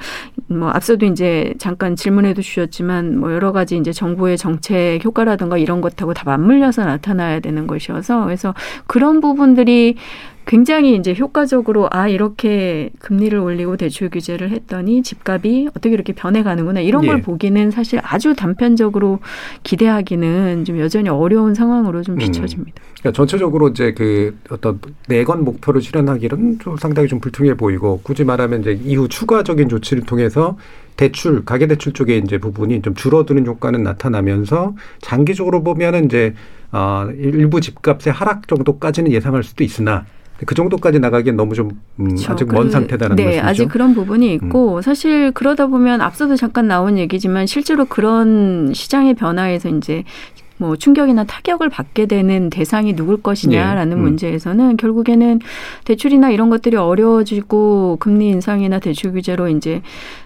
뭐 앞서도 이제 잠깐 질문에도 주셨지만 뭐 여러 가지 이제 정부의 정책 효과라든가 이런 것하고 다 맞물려서 나타나야 되는 것이어서 그래서 그런 부분들이 굉장히 이제 효과적으로 아 이렇게 금리를 올리고 대출 규제를 했더니 집값이 어떻게 이렇게 변해가는구나 이런 걸 예. 보기는 사실 아주 단편적으로 기대하기는 좀 여전히 어려운 상황으로 좀 음. 비춰집니다. 그러니까 전체적으로 이제 그 어떤 내건 목표를 실현하기는 좀 상당히 좀 불투명해 보이고 굳이 말하면 이제 이후 추가적인 조치를 통해서 대출 가계 대출 쪽에 이제 부분이 좀 줄어드는 효과는 나타나면서 장기적으로 보면은 이제 어 일부 집값의 하락 정도까지는 예상할 수도 있으나 그 정도까지 나가기엔 너무 좀 음, 그렇죠. 아직 먼 그- 상태다라는 네, 말씀이죠. 음. 아직 그런 부분이 있고 사실 그러다 보면 앞서도 잠깐 나온 얘기지만 실제로 그런 시장의 변화에서 이제 뭐 충격이나 타격을 받게 되는 대상이 누굴 것이냐라는 네. 음. 문제에서는 결국에는 대출이나 이런 것들이 어려워지고 금리 인상이나 대출 규제로 이제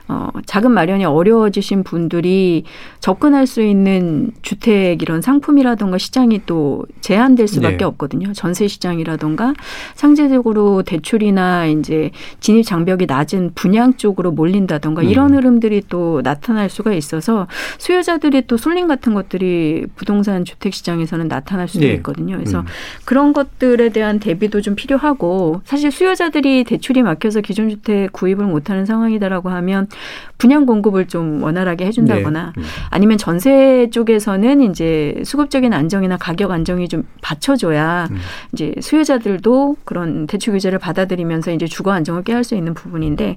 어 자금 마련이 어려워지신 분들이 접근할 수 있는 주택 이런 상품이라던가 시장이 또 제한될 수밖에 네. 없거든요. 전세 시장이라던가 상대적으로 대출이나 이제 진입 장벽이 낮은 분양 쪽으로 몰린다던가 음. 이런 흐름들이 또 나타날 수가 있어서 수요자들이 또 쏠림 같은 것들이 부동산 주택 시장에서는 나타날 수도 네. 있거든요. 그래서 음. 그런 것들에 대한 대비도 좀 필요하고 사실 수요자들이 대출이 막혀서 기존 주택 구입을 못하는 상황이다라고 하면 분양 공급을 좀 원활하게 해준다거나 네. 음. 아니면 전세 쪽에서는 이제 수급적인 안정이나 가격 안정이 좀 받쳐줘야 음. 이제 수요자들도 그런 대출 규제를 받아들이면서 이제 주거 안정을 깨할 수 있는 부분인데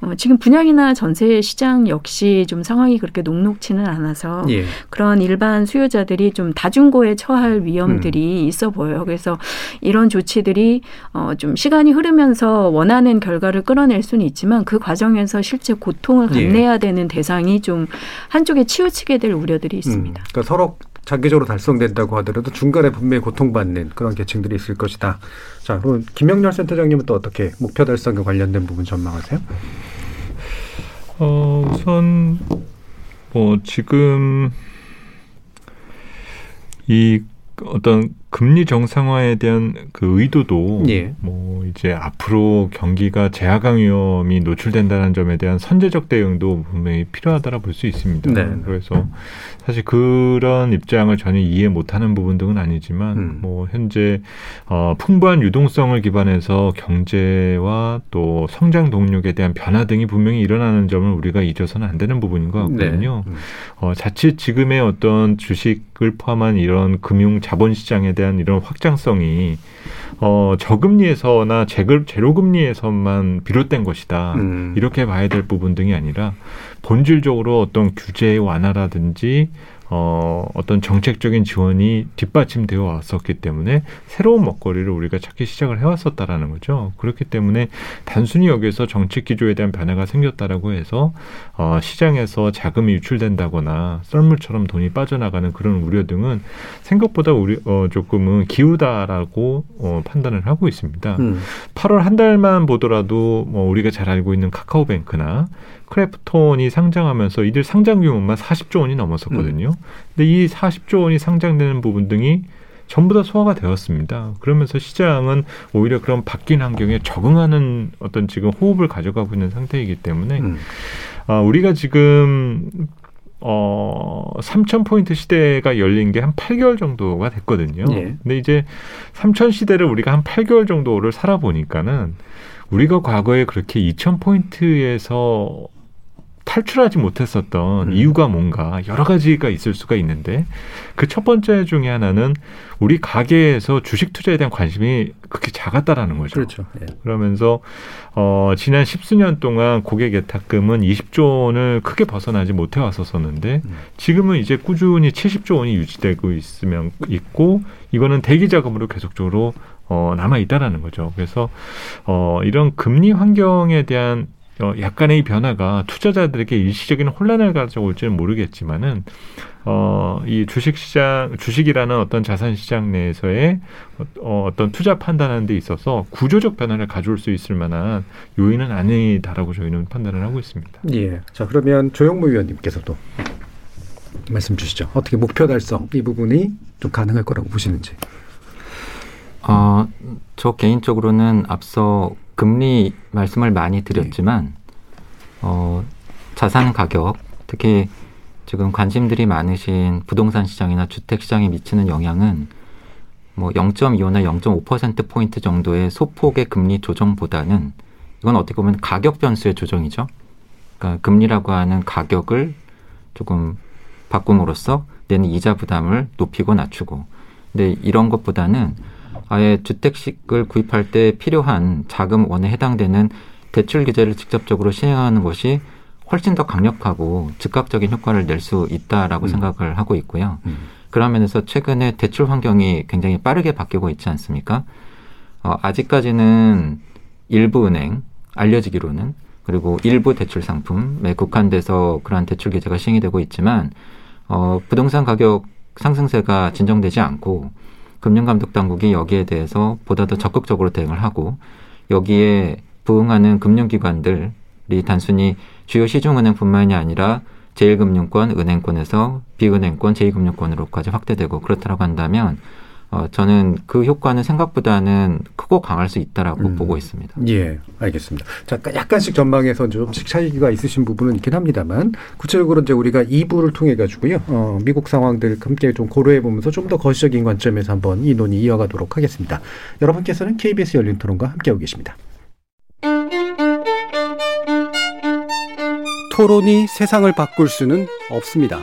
어, 지금 분양이나 전세 시장 역시 좀 상황이 그렇게 녹록치는 않아서 예. 그런 일반 수요자들이 좀 다중고에 처할 위험들이 음. 있어 보여요. 그래서 이런 조치들이 어, 좀 시간이 흐르면서 원하는 결과를 끌어낼 수는 있지만 그 과정에서 실제 고통을 예. 감내해야 되는 대상이 좀 한쪽에 치우치게 될 우려들이 있습니다. 음, 그러니까 서로 장기적으로 달성된다고 하더라도 중간에 분명히 고통받는 그런 계층들이 있을 것이다. 자, 그럼 김영렬 센터장님은 또 어떻게 목표 달성과 관련된 부분 전망하세요? 어, 우선 뭐 지금 이 어떤 금리 정상화에 대한 그 의도도 예. 뭐 이제 앞으로 경기가 재하강 위험이 노출된다는 점에 대한 선제적 대응도 분명히 필요하다라 볼 수 있습니다. 네. 그래서 사실 그런 입장을 전혀 이해 못하는 부분 등은 아니지만 음. 뭐 현재 어, 풍부한 유동성을 기반해서 경제와 또 성장 동력에 대한 변화 등이 분명히 일어나는 점을 우리가 잊어서는 안 되는 부분인 것 같거든요. 네. 음. 어, 자칫 지금의 어떤 주식을 포함한 이런 금융 자본 시장에 대한 이런 확장성이 어, 저금리에서나 제금, 제로금리에서만 비롯된 것이다. 음. 이렇게 봐야 될 부분 등이 아니라 본질적으로 어떤 규제의 완화라든지 어, 어떤 정책적인 지원이 뒷받침되어 왔었기 때문에 새로운 먹거리를 우리가 찾기 시작을 해왔었다라는 거죠. 그렇기 때문에 단순히 여기서 정책 기조에 대한 변화가 생겼다라고 해서 어, 시장에서 자금이 유출된다거나 썰물처럼 돈이 빠져나가는 그런 우려 등은 생각보다 우리 어, 조금은 기우다라고 어, 판단을 하고 있습니다. 음. 8월 한 달만 보더라도 뭐 우리가 잘 알고 있는 카카오뱅크나 크래프톤이 상장하면서 이들 상장 규모만 40조 원이 넘었었거든요. 근데 이 40조 원이 상장되는 부분 등이 전부 다 소화가 되었습니다. 그러면서 시장은 오히려 그런 바뀐 환경에 적응하는 어떤 지금 호흡을 가져가고 있는 상태이기 때문에 음. 아, 우리가 지금 어, 3,000포인트 시대가 열린 게 한 8개월 정도가 됐거든요. 예. 근데 이제 3,000 시대를 우리가 한 8개월 정도를 살아보니까는 우리가 과거에 그렇게 2,000포인트에서 탈출하지 못했었던 음. 이유가 뭔가 여러 가지가 있을 수가 있는데 그 첫 번째 중에 하나는 우리 가계에서 주식 투자에 대한 관심이 극히 작았다라는 거죠. 그렇죠. 예. 그러면서 어 지난 십수년 동안 고객 예탁금은 20조 원을 크게 벗어나지 못해 왔었었는데 음. 지금은 이제 꾸준히 70조 원이 유지되고 있으면 있고 이거는 대기 자금으로 계속적으로 어 남아 있다라는 거죠. 그래서 어 이런 금리 환경에 대한 어, 약간의 이 변화가 투자자들에게 일시적인 혼란을 가져올지는 모르겠지만은 어, 이 주식시장, 주식이라는 어떤 자산시장 내에서의 어, 어떤 투자 판단하는 데 있어서 구조적 변화를 가져올 수 있을 만한 요인은 아니다라고 저희는 판단을 하고 있습니다. 예. 자, 그러면 조영무 위원님께서도 말씀 주시죠. 어떻게 목표 달성 이 부분이 좀 가능할 거라고 보시는지. 어, 저 개인적으로는 앞서 금리 말씀을 많이 드렸지만, 어, 자산 가격, 특히 지금 관심들이 많으신 부동산 시장이나 주택 시장에 미치는 영향은 뭐 0.25나 0.5%포인트 정도의 소폭의 금리 조정보다는 이건 어떻게 보면 가격 변수의 조정이죠. 그러니까 금리라고 하는 가격을 조금 바꿈으로써 내는 이자 부담을 높이고 낮추고. 근데 이런 것보다는 아예 주택식을 구입할 때 필요한 자금원에 해당되는 대출 규제를 직접적으로 시행하는 것이 훨씬 더 강력하고 즉각적인 효과를 낼 수 있다라고 음. 생각을 하고 있고요. 음. 그런 면에서 최근에 대출 환경이 굉장히 빠르게 바뀌고 있지 않습니까? 어, 아직까지는 일부 은행 알려지기로는 그리고 일부 대출 상품에 국한돼서 그러한 대출 규제가 시행이 되고 있지만 어, 부동산 가격 상승세가 진정되지 않고 금융감독 당국이 여기에 대해서 보다 더 적극적으로 대응을 하고 여기에 부응하는 금융기관들이 단순히 주요 시중은행뿐만이 아니라 제1금융권, 은행권에서 비은행권, 제2금융권으로까지 확대되고 그렇다라고 한다면 어, 저는 그 효과는 생각보다는 크고 강할 수 있다라고 음. 보고 있습니다. 예, 알겠습니다. 자, 약간씩 전망에서 좀씩 차이가 있으신 부분은 있긴 합니다만 구체적으로 이제 우리가 2부를 통해 가지고요. 어, 미국 상황들 함께 좀 고려해 보면서 좀 더 거시적인 관점에서 한번 이 논의 이어가도록 하겠습니다. 여러분께서는 KBS 열린 토론과 함께하고 계십니다. 토론이 세상을 바꿀 수는 없습니다.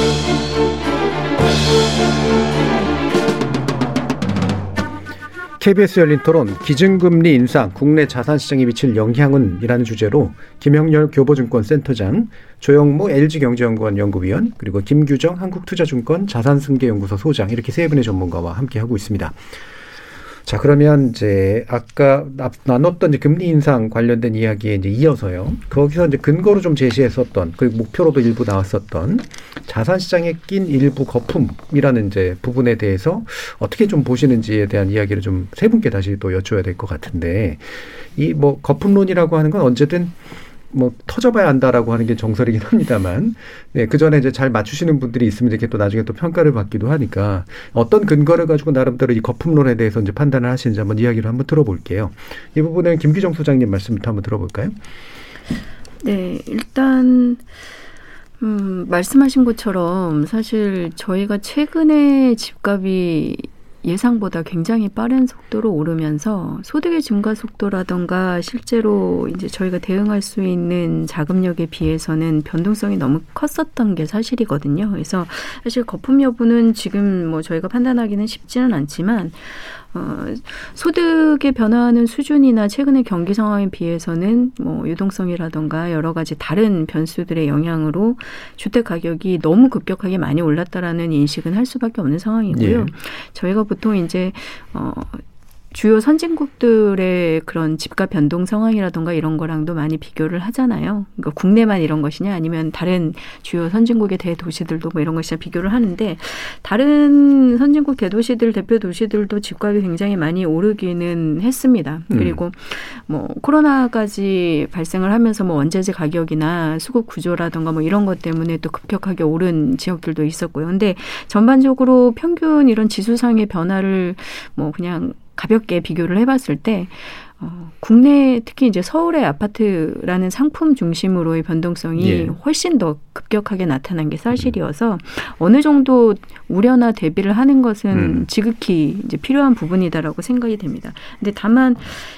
KBS 열린 토론 기준금리 인상 국내 자산시장에 미칠 영향은 이라는 주제로 김영렬 교보증권 센터장, 조영무 LG경제연구원 연구위원, 그리고 김규정 한국투자증권 자산승계연구소 소장 이렇게 세 분의 전문가와 함께 하고 있습니다. 자 그러면 이제 아까 나- 나눴던 이제 금리 인상 관련된 이야기에 이제 이어서요. 거기서 이제 근거로 좀 제시했었던 그리고 목표로도 일부 나왔었던 자산 시장에 낀 일부 거품이라는 이제 부분에 대해서 어떻게 좀 보시는지에 대한 이야기를 좀 세 분께 다시 또 여쭤야 될 것 같은데 이 뭐 거품론이라고 하는 건 언제든 뭐 터져봐야 한다라고 하는 게 정설이긴 합니다만 네, 그 전에 이제 잘 맞추시는 분들이 있으면 이렇게 또 나중에 또 평가를 받기도 하니까 어떤 근거를 가지고 나름대로 이 거품론에 대해서 이제 판단을 하시는지 한번 이야기를 한번 들어볼게요. 이 부분은 김기정 소장님 말씀부터 한번 들어볼까요? 네, 일단 음, 말씀하신 것처럼 사실 저희가 최근에 집값이 예상보다 굉장히 빠른 속도로 오르면서 소득의 증가 속도라던가 실제로 이제 저희가 대응할 수 있는 자금력에 비해서는 변동성이 너무 컸었던 게 사실이거든요. 그래서 사실 거품 여부는 지금 뭐 저희가 판단하기는 쉽지는 않지만 어, 소득의 변화하는 수준이나 최근의 경기 상황에 비해서는 뭐 유동성이라던가 여러 가지 다른 변수들의 영향으로 주택 가격이 너무 급격하게 많이 올랐다라는 인식은 할 수밖에 없는 상황이고요. 예. 저희가 보통 이제 어 주요 선진국들의 그런 집값 변동 상황이라던가 이런 거랑도 많이 비교를 하잖아요. 그러니까 국내만 이런 것이냐 아니면 다른 주요 선진국의 대도시들도 뭐 이런 것이냐 비교를 하는데 다른 선진국 대도시들 대표 도시들도 집값이 굉장히 많이 오르기는 했습니다. 음. 그리고 뭐 코로나까지 발생을 하면서 뭐 원자재 가격이나 수급 구조라던가 뭐 이런 것 때문에 또 급격하게 오른 지역들도 있었고요. 근데 전반적으로 평균 이런 지수상의 변화를 뭐 그냥 가볍게 비교를 해봤을 때 어, 국내 특히 이제 서울의 아파트라는 상품 중심으로의 변동성이 예. 훨씬 더 급격하게 나타난 게 사실이어서 어느 정도 우려나 대비를 하는 것은 음. 지극히 이제 필요한 부분이다라고 생각이 됩니다. 근데 다만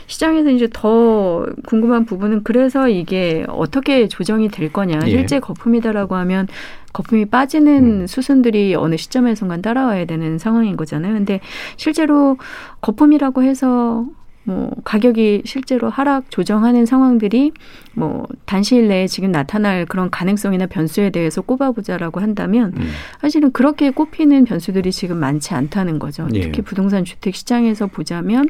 시장에서 이제 더 궁금한 부분은 그래서 이게 어떻게 조정이 될 거냐. 예. 실제 거품이다라고 하면 거품이 빠지는 수순들이 어느 시점에선간 따라와야 되는 상황인 거잖아요. 근데 실제로 거품이라고 해서 뭐 가격이 실제로 하락 조정하는 상황들이 뭐 단시일 내에 지금 나타날 그런 가능성이나 변수에 대해서 꼽아보자라고 한다면 음. 사실은 그렇게 꼽히는 변수들이 지금 많지 않다는 거죠. 예. 특히 부동산 주택 시장에서 보자면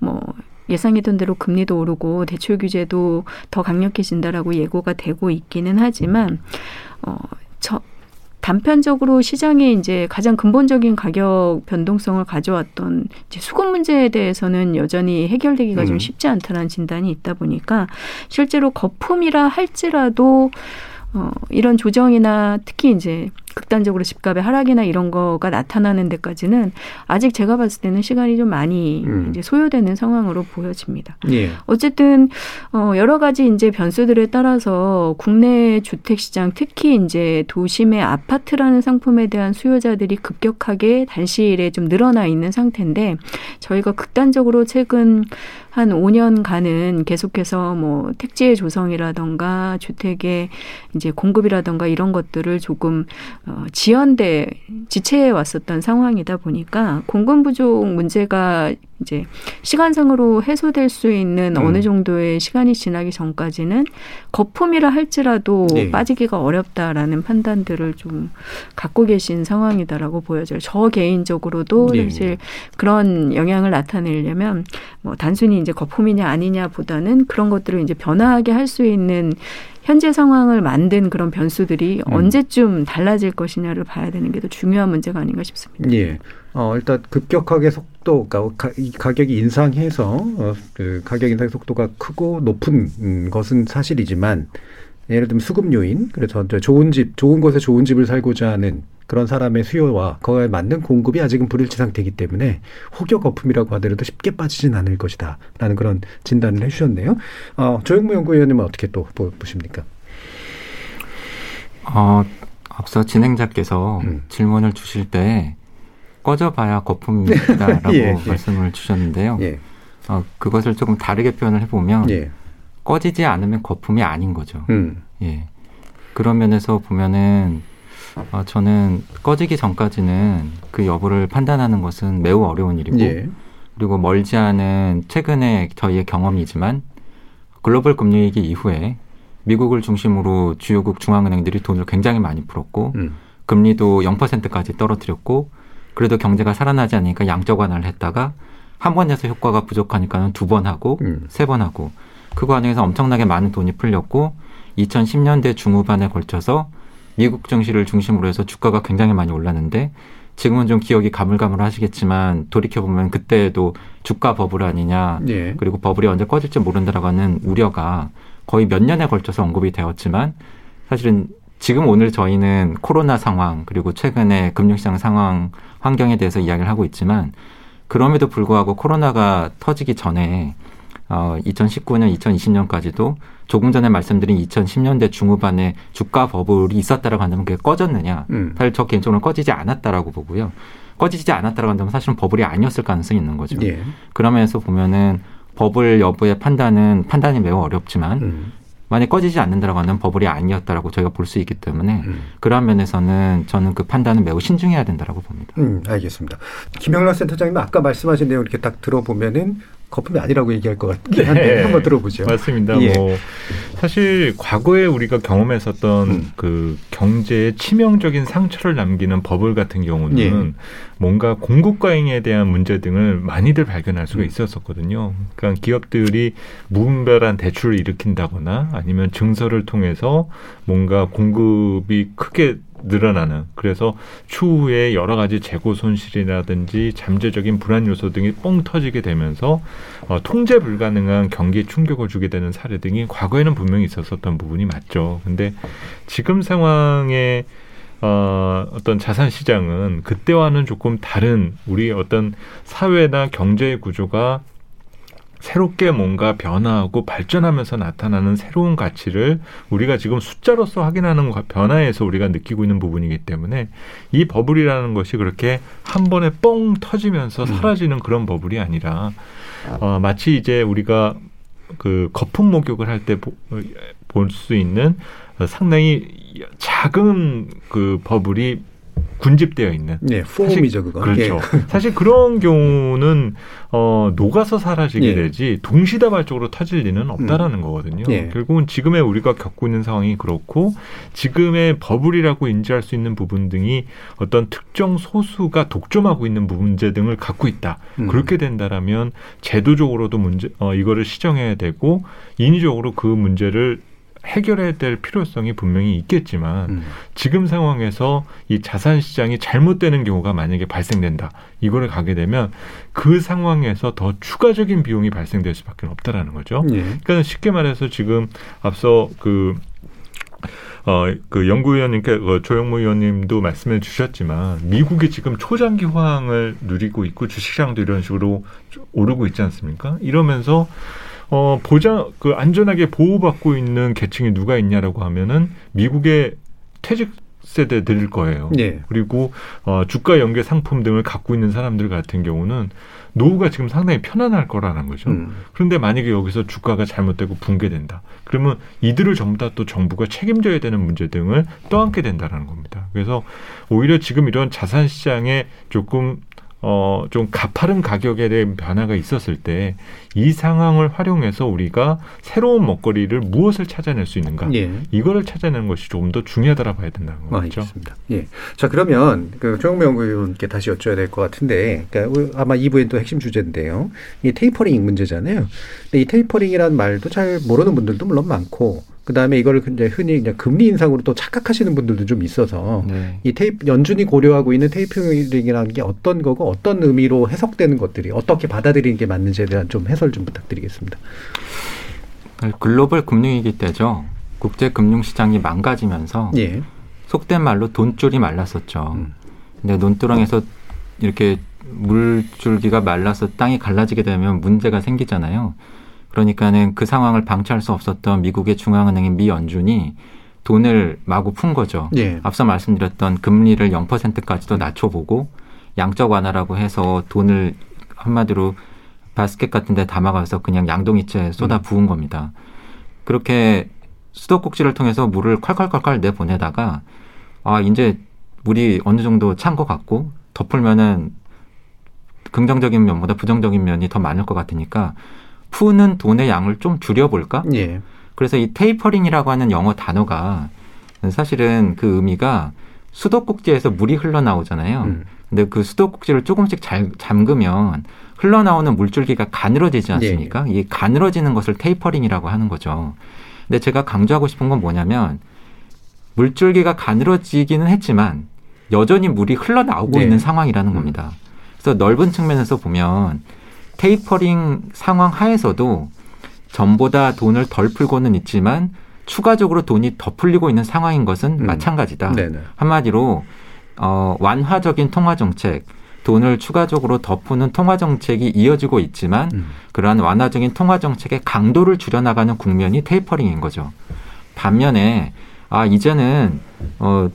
뭐 예상했던 대로 금리도 오르고 대출 규제도 더 강력해진다라고 예고가 되고 있기는 하지만 어 저 단편적으로 시장에 이제 가장 근본적인 가격 변동성을 가져왔던 이제 수급 문제에 대해서는 여전히 해결되기가 음. 좀 쉽지 않다는 진단이 있다 보니까 실제로 거품이라 할지라도 어, 이런 조정이나 특히 이제 극단적으로 집값의 하락이나 이런 거가 나타나는 데까지는 아직 제가 봤을 때는 시간이 좀 많이 음. 이제 소요되는 상황으로 보여집니다. 예. 어쨌든 어 여러 가지 이제 변수들에 따라서 국내 주택 시장 특히 이제 도심의 아파트라는 상품에 대한 수요자들이 급격하게 단시일에 좀 늘어나 있는 상태인데 저희가 극단적으로 최근 한 5년간은 계속해서 뭐 택지의 조성이라던가 주택의 이제 공급이라던가 이런 것들을 조금 어, 지연돼 지체해 왔었던 상황이다 보니까 공급 부족 문제가 이제 시간상으로 해소될 수 있는 음. 어느 정도의 시간이 지나기 전까지는 거품이라 할지라도 네. 빠지기가 어렵다라는 판단들을 좀 갖고 계신 상황이다라고 보여져요. 저 개인적으로도 네. 사실 그런 영향을 나타내려면 뭐 단순히 이제 거품이냐 아니냐 보다는 그런 것들을 이제 변화하게 할 수 있는 현재 상황을 만든 그런 변수들이 음. 언제쯤 달라질 것이냐를 봐야 되는 게 더 중요한 문제가 아닌가 싶습니다. 예. 어, 일단 급격하게 속도가 가, 이 가격이 인상해서 어, 그 가격 인상 속도가 크고 높은 음, 것은 사실이지만 예를 들면 수급 요인 그래서 좋은 집 좋은 곳에 좋은 집을 살고자 하는 그런 사람의 수요와 그거에 맞는 공급이 아직은 불일치 상태이기 때문에 혹여 거품이라고 하더라도 쉽게 빠지진 않을 것이다라는 그런 진단을 해주셨네요. 어, 조영무 연구위원님은 어떻게 또 보, 보십니까? 어, 앞서 진행자께서 음. 질문을 주실 때 꺼져봐야 거품이다라고 예, 예. 말씀을 주셨는데요. 예. 어, 그것을 조금 다르게 표현을 해보면 예. 꺼지지 않으면 거품이 아닌 거죠. 음. 예. 그런 면에서 보면은 어, 저는 꺼지기 전까지는 그 여부를 판단하는 것은 매우 어려운 일이고 예. 그리고 멀지 않은 최근의 저희의 경험이지만 글로벌 금리 위기 이후에 미국을 중심으로 주요국 중앙은행들이 돈을 굉장히 많이 풀었고 음. 금리도 0%까지 떨어뜨렸고 그래도 경제가 살아나지 않으니까 양적 완화를 했다가 한 번 해서 효과가 부족하니까는 두 번 하고 음. 세번 하고 그 과정에서 엄청나게 많은 돈이 풀렸고 2010년대 중후반에 걸쳐서 미국 증시를 중심으로 해서 주가가 굉장히 많이 올랐는데 지금은 좀 기억이 가물가물하시겠지만 돌이켜 보면 그때에도 주가 버블 아니냐 예. 그리고 버블이 언제 꺼질지 모른다라고 하는 우려가 거의 몇 년에 걸쳐서 언급이 되었지만 사실은 지금 오늘 저희는 코로나 상황 그리고 최근에 금융시장 상황 환경에 대해서 이야기를 하고 있지만 그럼에도 불구하고 코로나가 터지기 전에 어 2019년, 2020년까지도 조금 전에 말씀드린 2010년대 중후반에 주가 버블이 있었다라고 한다면 그게 꺼졌느냐? 음. 사실 저 개인적으로 꺼지지 않았다라고 보고요. 꺼지지 않았다라고 한다면 사실은 버블이 아니었을 가능성이 있는 거죠. 예. 그러면서 보면은 버블 여부의 판단은 판단이 매우 어렵지만 음. 만약 꺼지지 않는다라고 하는 버블이 아니었다라고 저희가 볼 수 있기 때문에 음. 그러한 면에서는 저는 그 판단은 매우 신중해야 된다라고 봅니다. 음, 알겠습니다. 김영란 센터장님 아까 말씀하신 내용 이렇게 딱 들어보면은 거품이 아니라고 얘기할 것 같긴 한데 네. 한번 들어보죠. 맞습니다. 예. 뭐 사실 과거에 우리가 경험했었던 음. 그 경제에 치명적인 상처를 남기는 버블 같은 경우는 예. 뭔가 공급 과잉에 대한 문제 등을 많이들 발견할 음. 수가 있었었거든요. 그러니까 기업들이 무분별한 대출을 일으킨다거나 아니면 증서를 통해서 뭔가 공급이 크게 늘어나는 그래서 추후에 여러 가지 재고 손실이라든지 잠재적인 불안 요소 등이 뻥 터지게 되면서 어, 통제 불가능한 경기 충격을 주게 되는 사례 등이 과거에는 분명히 있었었던 부분이 맞죠. 근데 지금 상황에 어, 어떤 자산 시장은 그때와는 조금 다른 우리 어떤 사회나 경제의 구조가 새롭게 뭔가 변화하고 발전하면서 나타나는 새로운 가치를 우리가 지금 숫자로서 확인하는 과- 변화에서 우리가 느끼고 있는 부분이기 때문에 이 버블이라는 것이 그렇게 한 번에 뻥 터지면서 사라지는 그런 버블이 아니라 어, 마치 이제 우리가 그 거품 목욕을 할 때 볼 수 있는 어, 상당히 작은 그 버블이 군집되어 있는 네, 폼이죠 그거. 그렇죠. 예. 사실 그런 경우는 어 녹아서 사라지게 예. 되지 동시다발적으로 터질 리는 없다라는 거거든요. 예. 결국은 지금의 우리가 겪고 있는 상황이 그렇고 지금의 버블이라고 인지할 수 있는 부분 등이 어떤 특정 소수가 독점하고 있는 문제 등을 갖고 있다. 음. 그렇게 된다라면 제도적으로도 문제 어 이거를 시정해야 되고 인위적으로 그 문제를 해결해야 될 필요성이 분명히 있겠지만 음. 지금 상황에서 이 자산 시장이 잘못되는 경우가 만약에 발생된다. 이거를 가게 되면 그 상황에서 더 추가적인 비용이 발생될 수밖에 없다라는 거죠. 예. 그러니까 쉽게 말해서 지금 앞서 그 어, 그 연구위원님께 어, 조영무 의원님도 말씀해 주셨지만 미국이 지금 초장기 호황을 누리고 있고 주식시장도 이런 식으로 오르고 있지 않습니까? 이러면서 어, 보장 그 안전하게 보호받고 있는 계층이 누가 있냐라고 하면은 미국의 퇴직 세대들일 거예요. 예. 그리고 어, 주가 연계 상품 등을 갖고 있는 사람들 같은 경우는 노후가 지금 상당히 편안할 거라는 거죠. 음. 그런데 만약에 여기서 주가가 잘못되고 붕괴된다. 그러면 이들을 전부 다 또 정부가 책임져야 되는 문제 등을 떠안게 된다는 겁니다. 그래서 오히려 지금 이런 자산 시장에 조금 어, 좀 가파른 가격에 대한 변화가 있었을 때 이 상황을 활용해서 우리가 새로운 먹거리를 무엇을 찾아낼 수 있는가 예. 이거를 찾아내는 것이 조금 더 중요하다라 봐야 된다는 아, 거죠. 알겠습니다. 예. 자, 그러면 그 조영무 연구위원께 다시 여쭤야 될 것 같은데, 그러니까 아마 2부엔 또 핵심 주제인데요. 이 테이퍼링 문제잖아요. 근데 이 tapering이라는 말도 잘 모르는 분들도 물론 많고, 그 다음에 이걸 이제 흔히 그냥 금리 인상으로 또 착각하시는 분들도 좀 있어서, 네. 이 테이프, 연준이 고려하고 있는 tapering이라는 게 어떤 거고 어떤 의미로 해석되는 것들이 어떻게 받아들이는 게 맞는지에 대한 좀 해설 좀 부탁드리겠습니다. 글로벌 금융위기 때죠. 국제 금융 시장이 망가지면서 예. 속된 말로 돈줄이 말랐었죠. 음. 근데 논두렁에서 이렇게 물줄기가 말라서 땅이 갈라지게 되면 문제가 생기잖아요. 그러니까는 그 상황을 방치할 수 없었던 미국의 중앙은행인 미 연준이 돈을 마구 푼 거죠. 예. 앞서 말씀드렸던 금리를 0%까지도 낮춰보고 양적 완화라고 해서 돈을 한마디로 바스켓 같은 데 담아가서 그냥 양동이채 쏟아 부은 겁니다. 그렇게 수도꼭지를 통해서 물을 콸콸콸콸 내보내다가 아 이제 물이 어느 정도 찬 것 같고 덮으면은 긍정적인 면보다 부정적인 면이 더 많을 것 같으니까 푸는 돈의 양을 좀 줄여볼까? 예. 그래서 이 테이퍼링이라고 하는 영어 단어가 사실은 그 의미가 수도꼭지에서 물이 흘러나오잖아요. 음. 근데 그 수도꼭지를 조금씩 잘 잠그면 흘러나오는 물줄기가 가늘어지지 않습니까? 이 가늘어지는 것을 tapering이라고 하는 거죠. 근데 제가 강조하고 싶은 건 뭐냐면 물줄기가 가늘어지기는 했지만 여전히 물이 흘러나오고 네. 있는 상황이라는 겁니다. 그래서 넓은 측면에서 보면 테이퍼링 상황 하에서도 전보다 돈을 덜 풀고는 있지만 추가적으로 돈이 더 풀리고 있는 상황인 것은 음. 마찬가지다. 네네. 한마디로 어, 완화적인 통화 정책, 돈을 추가적으로 더 푸는 통화 정책이 이어지고 있지만 음. 그러한 완화적인 통화 정책의 강도를 줄여나가는 국면이 테이퍼링인 거죠. 반면에 아 이제는 어,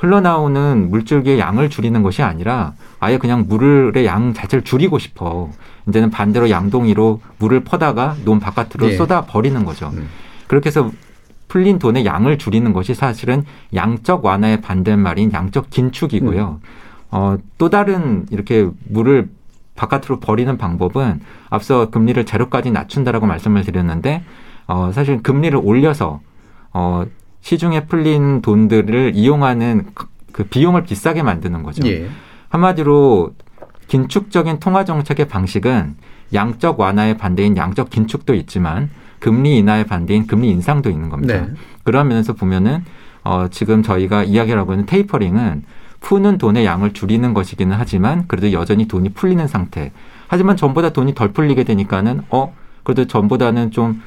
흘러나오는 물줄기의 양을 줄이는 것이 아니라 아예 그냥 물의 양 자체를 줄이고 싶어. 이제는 반대로 양동이로 물을 퍼다가 논 바깥으로 예. 쏟아 버리는 거죠. 음. 그렇게 해서 풀린 돈의 양을 줄이는 것이 사실은 양적 완화의 반대말인 양적 긴축이고요. 어, 또 다른 이렇게 물을 바깥으로 버리는 방법은 앞서 금리를 제로까지 낮춘다라고 말씀을 드렸는데 어, 사실 금리를 올려서 어, 시중에 풀린 돈들을 이용하는 그- 그 비용을 비싸게 만드는 거죠. 예. 한마디로 긴축적인 통화 정책의 방식은 양적 완화의 반대인 양적 긴축도 있지만 금리 인하의 반대인 금리 인상도 있는 겁니다. 네. 그런 면에서 보면은 어, 지금 저희가 이야기하고 있는 테이퍼링은 푸는 돈의 양을 줄이는 것이기는 하지만 그래도 여전히 돈이 풀리는 상태. 하지만 전보다 돈이 덜 풀리게 되니까는 어 그래도 전보다는 좀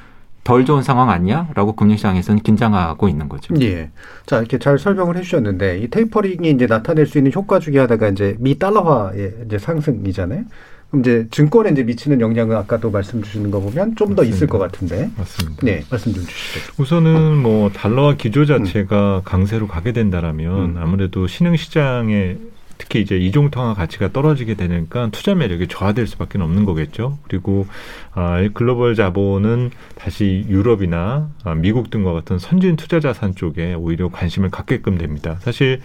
덜 좋은 상황 아니야? 라고 금융시장에서는 긴장하고 있는 거죠. 예. 자, 이렇게 잘 설명을 해주셨는데, 이 테이퍼링이 이제 나타낼 수 있는 효과 중에 하나가 이제 미 달러화의 이제 상승이잖아요. 그럼 이제 증권에 이제 미치는 영향은 아까도 말씀 주시는 거 보면 좀 더 있을. 것 같은데. 맞습니다. 네, 말씀 좀 주시죠. 우선은 뭐 달러와 기조 자체가 강세로 가게 된다라면 음. 아무래도 신흥 시장에 특히 이제 이종통화 가치가 떨어지게 되니까 투자 매력이 저하될 수밖에 없는 거겠죠. 그리고 아, 이 글로벌 자본은 다시 유럽이나 아, 미국 등과 같은 선진 투자 자산 쪽에 오히려 관심을 갖게끔 됩니다. 사실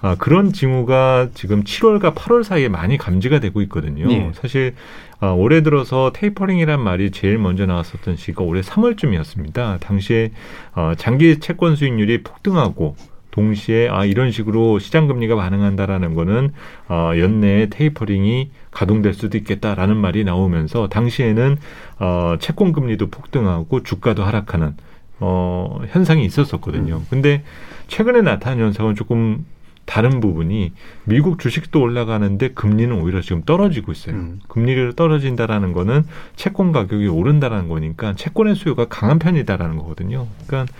아, 그런 징후가 지금 7월과 8월 사이에 많이 감지가 되고 있거든요. 예. 사실 아, 올해 들어서 테이퍼링이란 말이 제일 먼저 나왔었던 시기가 올해 3월쯤이었습니다. 당시에 어, 장기 채권 수익률이 폭등하고 동시에 아 이런 식으로 시장 금리가 반응한다라는 거는 어, 연내에 테이퍼링이 가동될 수도 있겠다라는 말이 나오면서 당시에는 어, 채권 금리도 폭등하고 주가도 하락하는 어, 현상이 있었었거든요. 근데 최근에 나타난 현상은 조금 다른 부분이 미국 주식도 올라가는데 금리는 오히려 지금 떨어지고 있어요. 음. 금리를 떨어진다라는 거는 채권 가격이 오른다라는 거니까 채권의 수요가 강한 편이다라는 거거든요. 그러니까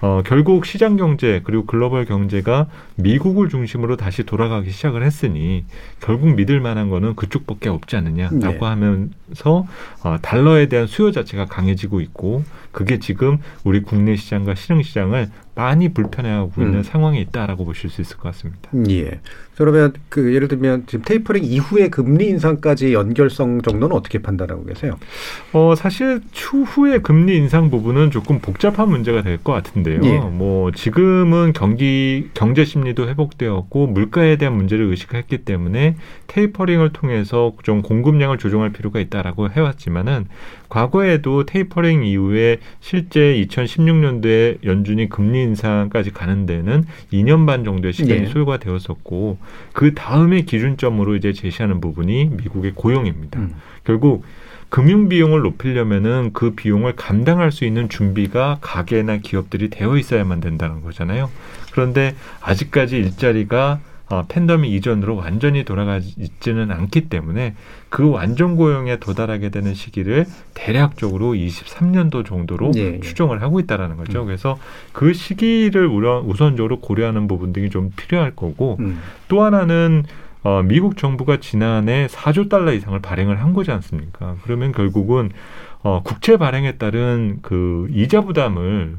어, 결국 시장 경제 그리고 글로벌 경제가 미국을 중심으로 다시 돌아가기 시작을 했으니 결국 믿을 만한 거는 그쪽밖에 없지 않느냐라고 네. 하면서 어, 달러에 대한 수요 자체가 강해지고 있고 그게 지금 우리 국내 시장과 신흥 시장을 많이 불편해하고 있는 음. 상황에 있다라고 보실 수 있을 것 같습니다. 예. 그러면 그 예를 들면 지금 테이퍼링 이후에 금리 인상까지 연결성 정도는 어떻게 판단하고 계세요? 어, 사실 추후의 금리 인상 부분은 조금 복잡한 문제가 될 것 같은데요. 예. 뭐 지금은 경기 경제 심리도 회복되었고 물가에 대한 문제를 의식했기 때문에 테이퍼링을 통해서 좀 공급량을 조정할 필요가 있다라고 해왔지만은 과거에도 테이퍼링 이후에 실제 2016년도에 연준이 금리 인상까지 가는 데는 2년 반 정도의 시간이 예. 소요가 되었었고 그 다음에 기준점으로 이제 제시하는 부분이 미국의 고용입니다. 음. 결국 금융 비용을 높이려면은 그 비용을 감당할 수 있는 준비가 가게나 기업들이 되어 있어야만 된다는 거잖아요. 그런데 아직까지 일자리가 어, 팬데믹 이전으로 완전히 돌아가지는 않기 때문에 그 완전 고용에 도달하게 되는 시기를 대략적으로 23년도 정도로 예, 예. 추정을 하고 있다라는 거죠. 음. 그래서 그 시기를 우선적으로 고려하는 부분들이 좀 필요할 거고 음. 또 하나는 어, 미국 정부가 지난해 4조 달러 이상을 발행을 한 거지 않습니까? 그러면 결국은 어, 국채 발행에 따른 그 이자 부담을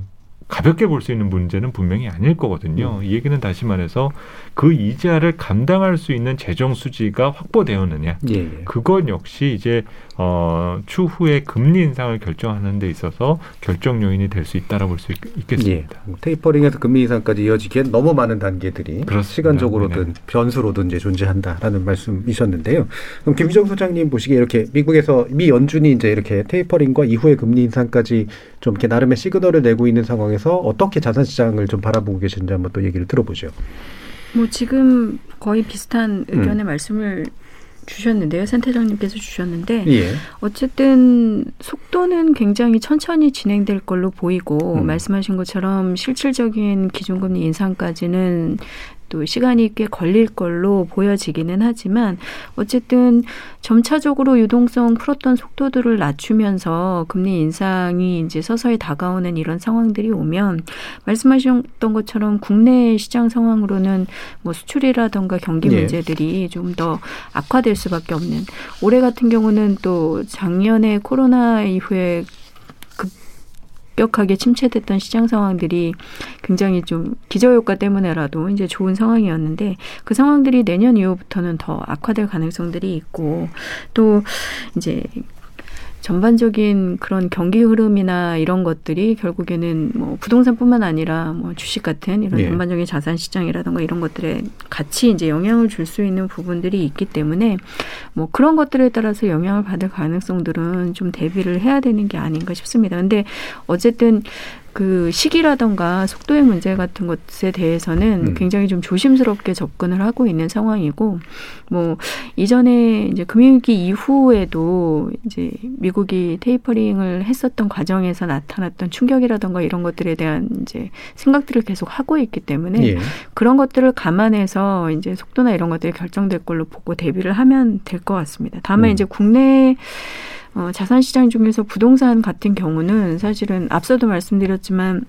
가볍게 볼 수 있는 문제는 분명히 아닐 거거든요. 이 얘기는 다시 말해서 그 이자를 감당할 수 있는 재정 수지가 확보되었느냐. 예, 예. 그건 역시 이제 어, 추후에 금리 인상을 결정하는 데 있어서 결정 요인이 될 수 있다라고 볼수 예. 있겠습니다. 테이퍼링에서 금리 인상까지 이어지기엔 너무 많은 단계들이 그렇습니다. 시간적으로든 네네. 변수로든 이제 존재한다라는 말씀이셨는데요. 그럼 김희정 소장님 보시기에 이렇게 미국에서 미 연준이 이제 이렇게 테이퍼링과 이후의 금리 인상까지 좀 이렇게 나름의 시그널을 내고 있는 상황에서 어떻게 자산 시장을 좀 바라보고 계신지 한번 또 얘기를 들어보죠. 뭐 지금 거의 비슷한 음. 의견의 말씀을 주셨는데요. 센터장님께서 주셨는데 예. 어쨌든 속도는 굉장히 천천히 진행될 걸로 보이고 음. 말씀하신 것처럼 실질적인 기준금리 인상까지는 또 시간이 꽤 걸릴 걸로 보여지기는 하지만 어쨌든 점차적으로 유동성 풀었던 속도들을 낮추면서 금리 인상이 이제 서서히 다가오는 이런 상황들이 오면 말씀하셨던 것처럼 국내 시장 상황으로는 뭐 수출이라던가 경기 예. 문제들이 좀더 악화될 수밖에 없는 올해 같은 경우는 또 작년에 코로나 이후에 급격하게 침체됐던 시장 상황들이 굉장히 좀 기저효과 때문에라도 이제 좋은 상황이었는데 그 상황들이 내년 이후부터는 더 악화될 가능성들이 있고 또 이제 전반적인 그런 경기 흐름이나 이런 것들이 결국에는 뭐 부동산뿐만 아니라 뭐 주식 같은 이런 예. 전반적인 자산 시장이라든가 이런 것들에 같이 이제 영향을 줄 수 있는 부분들이 있기 때문에 뭐 그런 것들에 따라서 영향을 받을 가능성들은 좀 대비를 해야 되는 게 아닌가 싶습니다. 근데 어쨌든 그 시기라던가 속도의 문제 같은 것에 대해서는 음. 굉장히 좀 조심스럽게 접근을 하고 있는 상황이고 뭐 이전에 이제 금융위기 이후에도 이제 미국이 테이퍼링을 했었던 과정에서 나타났던 충격이라던가 이런 것들에 대한 이제 생각들을 계속 하고 있기 때문에 예. 그런 것들을 감안해서 이제 속도나 이런 것들이 결정될 걸로 보고 대비를 하면 될 것 같습니다. 다만 음. 이제 국내 어, 자산 시장 중에서 부동산 같은 경우는 사실은 앞서도 말씀드렸지만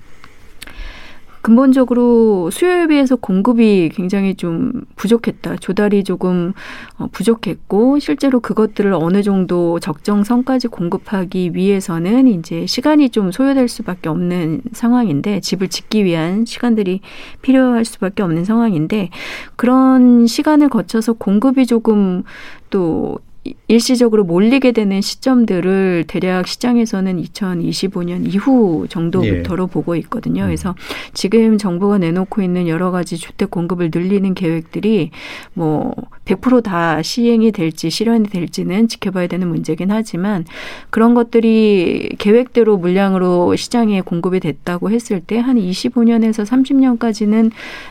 근본적으로 수요에 비해서 공급이 굉장히 좀 부족했다. 조달이 조금 어, 부족했고 실제로 그것들을 어느 정도 적정선까지 공급하기 위해서는 이제 시간이 좀 소요될 수밖에 없는 상황인데 집을 짓기 위한 시간들이 필요할 수밖에 없는 상황인데 그런 시간을 거쳐서 공급이 조금 또 일시적으로 몰리게 되는 시점들을 대략 시장에서는 2025년 이후 정도부터로 보고 있거든요. 그래서 지금 정부가 내놓고 있는 여러 가지 주택 공급을 늘리는 계획들이 뭐 100%다 시행이 될지 실현이 될지는 지켜봐야 되는 문제긴 하지만 그런 것들이 계획대로 물량으로 시장에 공급이 됐다고 했을 때 한 25년에서 30년까지는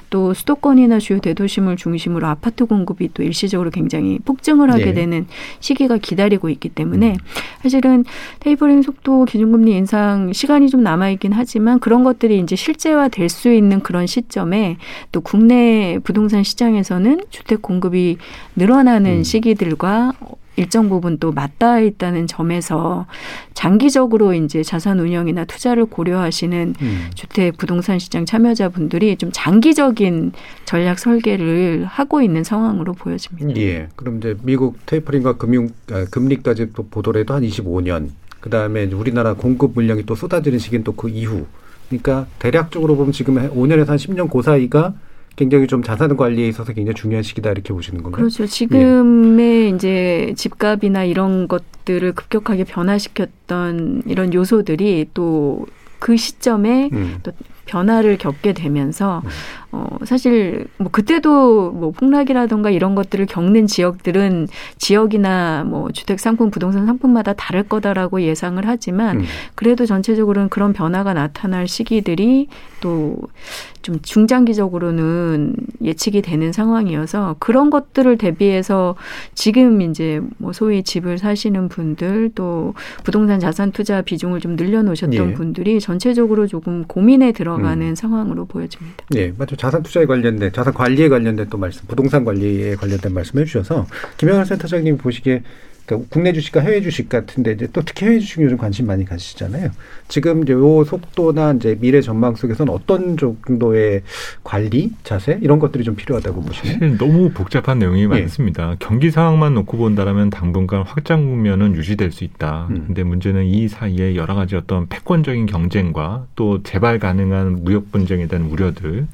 또 수도권이나 주요 대도심을 중심으로 아파트 공급이 또 일시적으로 굉장히 폭증을 하게 네. 되는 시기가 기다리고 있기 때문에 사실은 테이퍼링 속도 기준금리 인상 시간이 좀 남아 있긴 하지만 그런 것들이 이제 실제화 될 수 있는 그런 시점에 또 국내 부동산 시장에서는 주택 공급이 늘어나는 시기들과 일정 부분 또 맞닿아 있다는 점에서 장기적으로 이제 자산 운영이나 투자를 고려하시는 음. 주택 부동산 시장 참여자분들이 좀 장기적인 전략 설계를 하고 있는 상황으로 보여집니다. 예. 그럼 이제 미국 테이퍼링과 금융 아, 금리까지 또 해도 한 25년. 그다음에 우리나라 공급 물량이 또 쏟아지는 시기는 또 그 이후. 그러니까 대략적으로 보면 지금 5년에서 한 10년 그 사이가 굉장히 좀 자산 관리에 있어서 굉장히 중요한 시기다 이렇게 보시는 건가요? 그렇죠. 지금의 이제 집값이나 이런 것들을 급격하게 변화시켰던 이런 요소들이 또 그 시점에 음. 또 변화를 겪게 되면서 어 사실 뭐 그때도 뭐 폭락이라던가 이런 것들을 겪는 지역들은 지역이나 뭐 주택 상품 부동산 상품마다 다를 거다라고 예상을 하지만 음. 그래도 전체적으로는 그런 변화가 나타날 시기들이 또 좀 중장기적으로는 예측이 되는 상황이어서 그런 것들을 대비해서 지금 이제 뭐 소위 집을 사시는 분들 또 부동산 자산 투자 비중을 좀 늘려 놓으셨던 예. 분들이 전체적으로 조금 고민에 들어 가는 음. 상황으로 보여집니다. 네, 맞죠. 자산 투자에 관련된, 자산 관리에 관련된 또 말씀, 부동산 관리에 관련된 말씀 해 주셔서 김영환 센터장님 보시기에 그러니까 국내 주식과 해외 주식 같은데 이제 또 특히 해외 주식 요즘 관심 많이 가지시잖아요. 지금 이제 요 속도나 이제 미래 전망 속에서는 어떤 정도의 관리, 자세 이런 것들이 좀 필요하다고 보시나요? 사실 너무 복잡한 내용이 많습니다. 경기 상황만 놓고 본다라면 당분간 확장 국면은 유지될 수 있다. 음. 근데 문제는 이 사이에 여러 가지 어떤 패권적인 경쟁과 또 재발 가능한 무역 분쟁에 대한 우려들,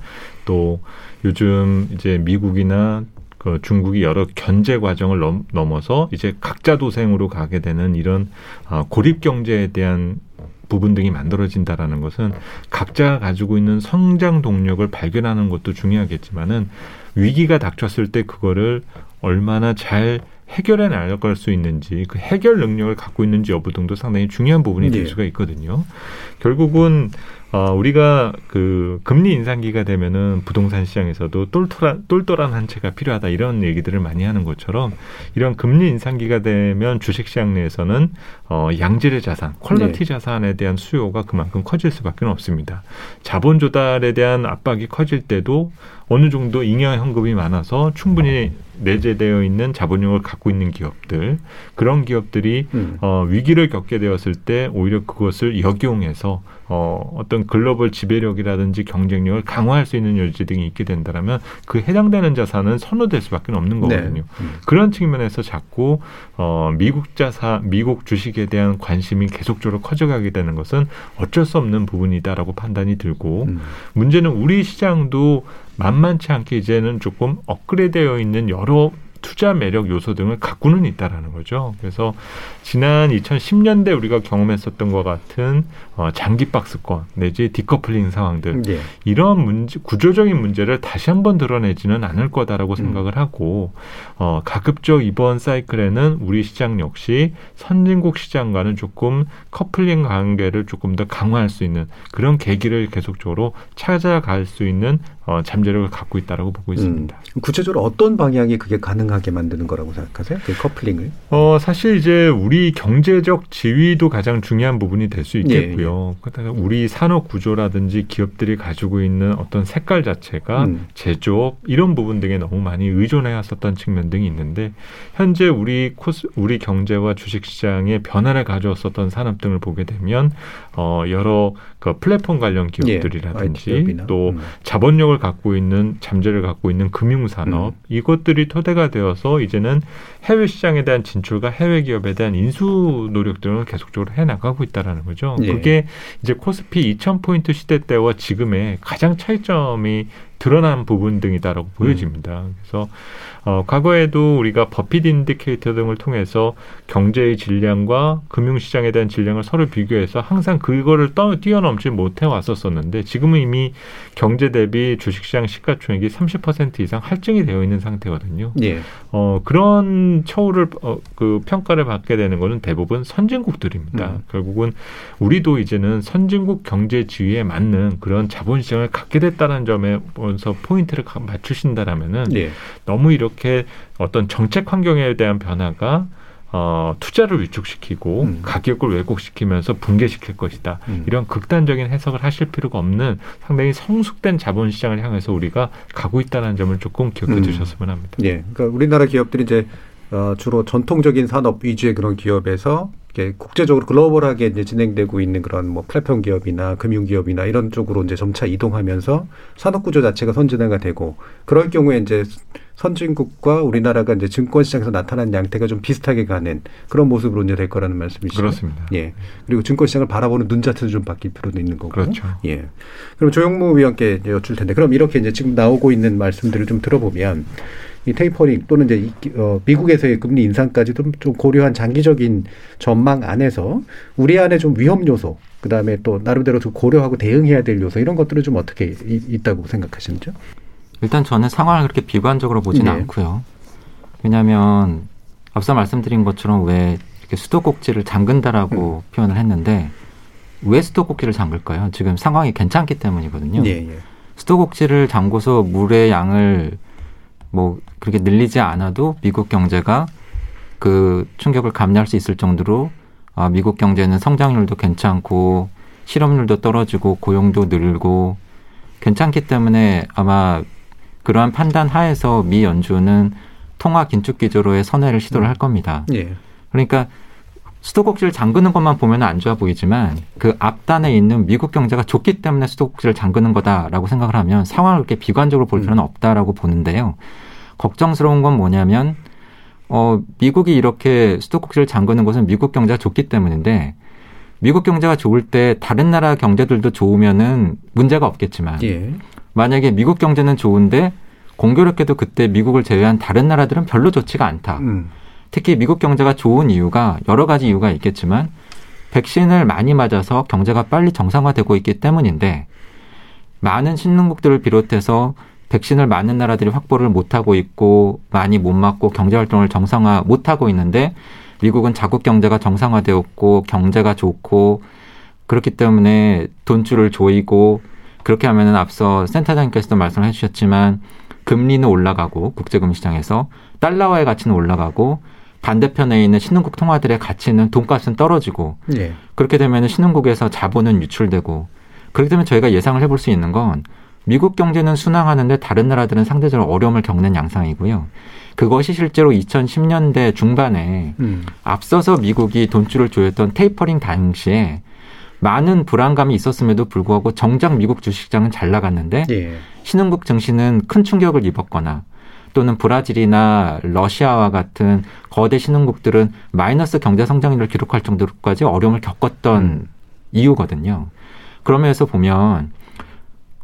또 요즘 이제 미국이나 그 중국이 여러 견제 과정을 넘, 넘어서 이제 각자 도생으로 가게 되는 이런 아, 고립 경제에 대한 부분 등이 만들어진다라는 것은 각자 가지고 있는 성장 동력을 발견하는 것도 중요하겠지만은 위기가 닥쳤을 때 그거를 얼마나 잘 해결해 나갈 수 있는지 그 해결 능력을 갖고 있는지 여부 등도 상당히 중요한 부분이 될 예. 수가 있거든요. 결국은 어, 우리가 그 금리 인상기가 되면은 부동산 시장에서도 똘똘한, 똘똘한 한 채가 필요하다 이런 얘기들을 많이 하는 것처럼 이런 금리 인상기가 되면 주식 시장 내에서는 어, 양질의 자산, quality 네. 자산에 대한 수요가 그만큼 커질 수밖에 없습니다. 자본 조달에 대한 압박이 커질 때도 어느 정도 잉여 현금이 많아서 충분히 내재되어 있는 자본력을 갖고 있는 기업들 그런 기업들이 음. 어, 위기를 겪게 되었을 때 오히려 그것을 역이용해서 어, 어떤 글로벌 지배력이라든지 경쟁력을 강화할 수 있는 여지 등이 있게 된다면 그 해당되는 자산은 선호될 수밖에 없는 거거든요. 음. 그런 측면에서 자꾸 어, 미국 자사, 미국 주식에 대한 관심이 계속적으로 커져가게 되는 것은 어쩔 수 없는 부분이다라고 판단이 들고 음. 문제는 우리 시장도 만만치 않게 이제는 조금 업그레이드되어 있는 여러 투자 매력 요소 등을 갖고는 있다라는 거죠. 그래서 지난 2010년대 우리가 경험했었던 것 같은 어, 장기 박스권 내지 디커플링 상황들 예. 이런 문제 구조적인 문제를 다시 한번 드러내지는 않을 거다라고 음. 생각을 하고 어, 가급적 이번 사이클에는 우리 시장 역시 선진국 시장과는 조금 커플링 관계를 조금 더 강화할 수 있는 그런 계기를 계속적으로 찾아갈 수 있는 어, 잠재력을 갖고 있다라고 보고 있습니다. 음. 구체적으로 어떤 방향이 그게 가능하게 만드는 거라고 생각하세요? 그 커플링을? 어, 사실 이제 우리 경제적 지위도 가장 중요한 부분이 될 수 있겠고요. 그다가 우리 산업 구조라든지 기업들이 가지고 있는 어떤 색깔 자체가 음. 제조업 이런 부분 등에 너무 많이 의존해 왔었던 측면 등이 있는데 현재 우리 코스 우리 경제와 주식 시장의 변화를 가져왔었던 산업 등을 보게 되면 어 여러 그 플랫폼 관련 예, 기업들이라든지 기업이나. 또 음. 자본력을 갖고 있는 잠재를 갖고 있는 금융 산업 음. 이것들이 토대가 되어서 이제는 해외 시장에 대한 진출과 해외 기업에 대한 인수 노력 등을 계속적으로 해 나가고 있다라는 거죠. 예. 그게 이제 코스피 2000포인트 시대 때와 지금의 가장 차이점이 드러난 부분 등이다라고 보여집니다. 그래서 어, 과거에도 우리가 버핏 indicator 등을 통해서 경제의 질량과 금융시장에 대한 질량을 서로 비교해서 항상 그거를 떠, 뛰어넘지 못해 왔었었는데 지금은 이미 경제 대비 주식시장 시가총액이 30% 이상 할증이 되어 있는 상태거든요. 예. 어, 그런 처우를, 어, 그 평가를 받게 되는 거는 대부분 선진국들입니다. 음. 결국은 우리도 이제는 선진국 경제 지위에 맞는 그런 자본시장을 갖게 됐다는 점에 보면서 포인트를 가- 맞추신다라면은 예. 너무 이렇게 어떤 정책 환경에 대한 변화가 어, 투자를 위축시키고 음. 가격을 왜곡시키면서 붕괴시킬 것이다. 음. 이런 극단적인 해석을 하실 필요가 없는 상당히 성숙된 자본시장을 향해서 우리가 가고 있다는 점을 조금 기억해 음. 주셨으면 합니다. 예. 그러니까 우리나라 기업들이 이제 어, 주로 전통적인 산업 위주의 그런 기업에서 이게 국제적으로 글로벌하게 이제 진행되고 있는 그런 뭐 플랫폼 기업이나 금융 기업이나 이런 쪽으로 이제 점차 이동하면서 산업 구조 자체가 선진화가 되고 그럴 경우에 이제 선진국과 우리나라가 이제 증권 시장에서 나타난 양태가 좀 비슷하게 가는 그런 모습으로 이제 될 거라는 말씀이시죠. 그렇습니다. 예. 그리고 증권 시장을 바라보는 눈 자체도 좀 바뀔 필요도 있는 거고. 그렇죠. 예. 그럼 조영무 위원께 여쭐 텐데, 그럼 이렇게 이제 지금 나오고 있는 말씀들을 좀 들어보면 이 테이퍼링 또는 이제 이, 어, 미국에서의 금리 인상까지도 좀 고려한 장기적인 전망 안에서 우리 안에 좀 위험 요소, 그 다음에 또 나름대로 좀 고려하고 대응해야 될 요소 이런 것들은 좀 어떻게 이- 있다고 생각하시는지요? 일단 저는 상황을 그렇게 비관적으로 보지는 네. 않고요. 왜냐하면 앞서 말씀드린 것처럼 왜 이렇게 수도꼭지를 잠근다라고 음. 표현을 했는데 왜 수도꼭지를 잠글까요? 지금 상황이 괜찮기 때문이거든요. 예, 예. 수도꼭지를 잠궈서 물의 양을 뭐 그렇게 늘리지 않아도 미국 경제가 그 충격을 감내할 수 있을 정도로 아, 미국 경제는 성장률도 괜찮고 실업률도 떨어지고 고용도 늘고 괜찮기 때문에 아마 그러한 판단 하에서 미 연준은 통화 긴축 기조로의 선회를 시도를 할 겁니다. 예. 그러니까 수도꼭지를 잠그는 것만 보면 안 좋아 보이지만 그 앞단에 있는 미국 경제가 좋기 때문에 수도꼭지를 잠그는 거다라고 생각을 하면 상황을 그렇게 비관적으로 볼 필요는 없다라고 보는데요. 걱정스러운 건 뭐냐면 어 미국이 이렇게 수도꼭지를 잠그는 것은 미국 경제가 좋기 때문인데 미국 경제가 좋을 때 다른 나라 경제들도 좋으면은 문제가 없겠지만 예. 만약에 미국 경제는 좋은데 공교롭게도 그때 미국을 제외한 다른 나라들은 별로 좋지가 않다. 음. 특히 미국 경제가 좋은 이유가 여러 가지 이유가 있겠지만 백신을 많이 맞아서 경제가 빨리 정상화되고 있기 때문인데 많은 신흥국들을 비롯해서 백신을 많은 나라들이 확보를 못하고 있고 많이 못 맞고 경제 활동을 정상화 못하고 있는데 미국은 자국 경제가 정상화되었고 경제가 좋고 그렇기 때문에 돈줄을 조이고 그렇게 하면은 앞서 센터장님께서도 말씀해 주셨지만 금리는 올라가고 국제금 시장에서 달러화의 가치는 올라가고 반대편에 있는 신흥국 통화들의 가치는 돈값은 떨어지고 예. 그렇게 되면 신흥국에서 자본은 유출되고 그렇기 때문에 저희가 예상을 해볼 수 있는 건 미국 경제는 순항하는데 다른 나라들은 상대적으로 어려움을 겪는 양상이고요. 그것이 실제로 2010년대 중반에 음. 앞서서 미국이 돈줄을 조였던 테이퍼링 당시에 많은 불안감이 있었음에도 불구하고 정작 미국 주식시장은 잘 나갔는데 예. 신흥국 증시는 큰 충격을 입었거나 또는 브라질이나 러시아와 같은 거대 신흥국들은 마이너스 경제 성장률을 기록할 정도로까지 어려움을 겪었던 음. 이유거든요. 그러면서 보면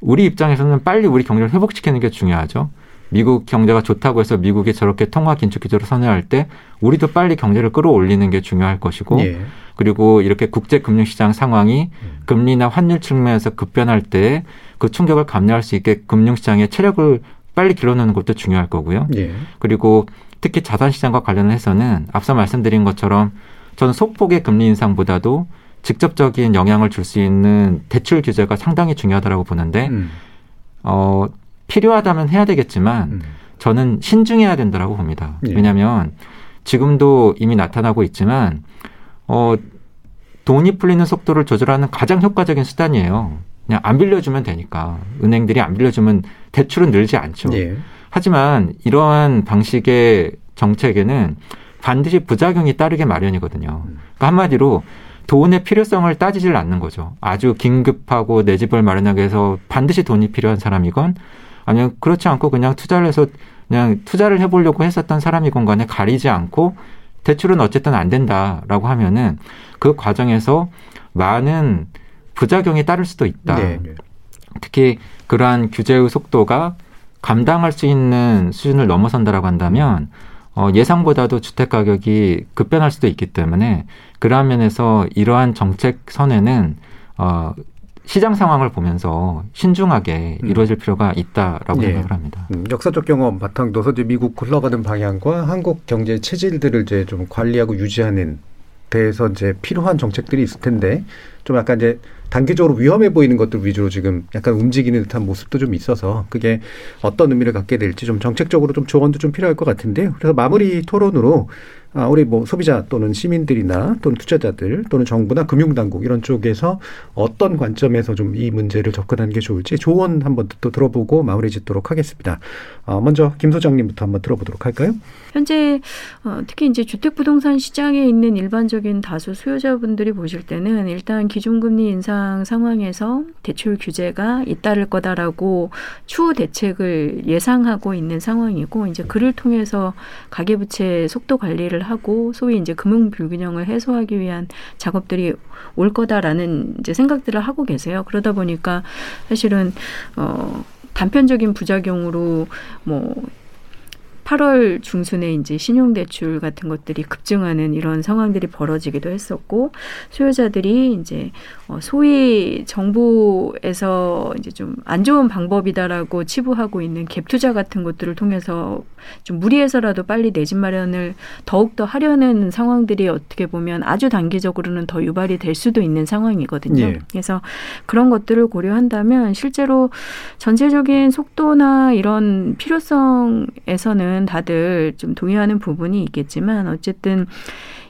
우리 입장에서는 빨리 우리 경제를 회복시키는 게 중요하죠. 미국 경제가 좋다고 해서 미국이 저렇게 통화 긴축 기조를 선회할 때 우리도 빨리 경제를 끌어올리는 게 중요할 것이고 예. 그리고 이렇게 국제 금융 시장 상황이 금리나 환율 측면에서 급변할 때 그 충격을 감내할 수 있게 금융 시장의 체력을 빨리 길러놓는 것도 중요할 거고요. 예. 그리고 특히 자산 시장과 관련해서는 앞서 말씀드린 것처럼 저는 소폭의 금리 인상보다도 직접적인 영향을 줄 수 있는 대출 규제가 상당히 중요하다고 보는데 음. 어 필요하다면 해야 되겠지만 음. 저는 신중해야 된다라고 봅니다. 예. 왜냐하면 지금도 이미 나타나고 있지만 어 돈이 풀리는 속도를 조절하는 가장 효과적인 수단이에요. 그냥 안 빌려주면 되니까 은행들이 안 빌려주면 대출은 늘지 않죠. 예. 하지만 이러한 방식의 정책에는 반드시 부작용이 따르게 마련이거든요. 그러니까 한마디로 돈의 필요성을 따지질 않는 거죠. 아주 긴급하고 내 집을 마련하기 위해서 반드시 돈이 필요한 사람이건 아니면 그렇지 않고 그냥 투자를 해서 그냥 투자를 해보려고 했었던 사람이건 간에 가리지 않고 대출은 어쨌든 안 된다라고 하면은 그 과정에서 많은 부작용이 따를 수도 있다. 네. 특히 그러한 규제의 속도가 감당할 수 있는 수준을 넘어선다라고 한다면 어, 예상보다도 주택 가격이 급변할 수도 있기 때문에 그러한 면에서 이러한 정책 선에는 어, 시장 상황을 보면서 신중하게 음. 이루어질 필요가 있다라고 예. 생각을 합니다. 음, 역사적 경험 바탕둬서 이제 미국 흘러가는 방향과 한국 경제 체질들을 이제 좀 관리하고 유지하는 데에서 이제 필요한 정책들이 있을 텐데 좀 약간 이제 단기적으로 위험해 보이는 것들 위주로 지금 약간 움직이는 듯한 모습도 좀 있어서 그게 어떤 의미를 갖게 될지 좀 정책적으로 좀 조언도 좀 필요할 것 같은데요. 그래서 마무리 토론으로 아, 우리 뭐 소비자 또는 시민들이나 또는 투자자들 또는 정부나 금융당국 이런 쪽에서 어떤 관점에서 좀 이 문제를 접근하는 게 좋을지 조언 한번 또 들어보고 마무리 짓도록 하겠습니다. 어, 먼저 김 소장님부터 한번 들어보도록 할까요? 현재 어, 특히 이제 주택 부동산 시장에 있는 일반적인 다수 수요자분들이 보실 때는 일단 기준금리 인상 상황에서 대출 규제가 잇따를 거다라고 추후 대책을 예상하고 있는 상황이고 이제 그를 통해서 가계부채 속도 관리를 하고 소위 이제 금융 불균형을 해소하기 위한 작업들이 올 거다라는 이제 생각들을 하고 계세요. 그러다 보니까 사실은 어 단편적인 부작용으로 뭐 8월 중순에 이제 신용대출 같은 것들이 급증하는 이런 상황들이 벌어지기도 했었고 수요자들이 이제 어 소위 정부에서 이제 좀 안 좋은 방법이다라고 치부하고 있는 갭 투자 같은 것들을 통해서 좀 무리해서라도 빨리 내 집 마련을 더욱 더 하려는 상황들이 어떻게 보면 아주 단기적으로는 더 유발이 될 수도 있는 상황이거든요. 예. 그래서 그런 것들을 고려한다면 실제로 전체적인 속도나 이런 필요성에서는 다들 좀 동의하는 부분이 있겠지만 어쨌든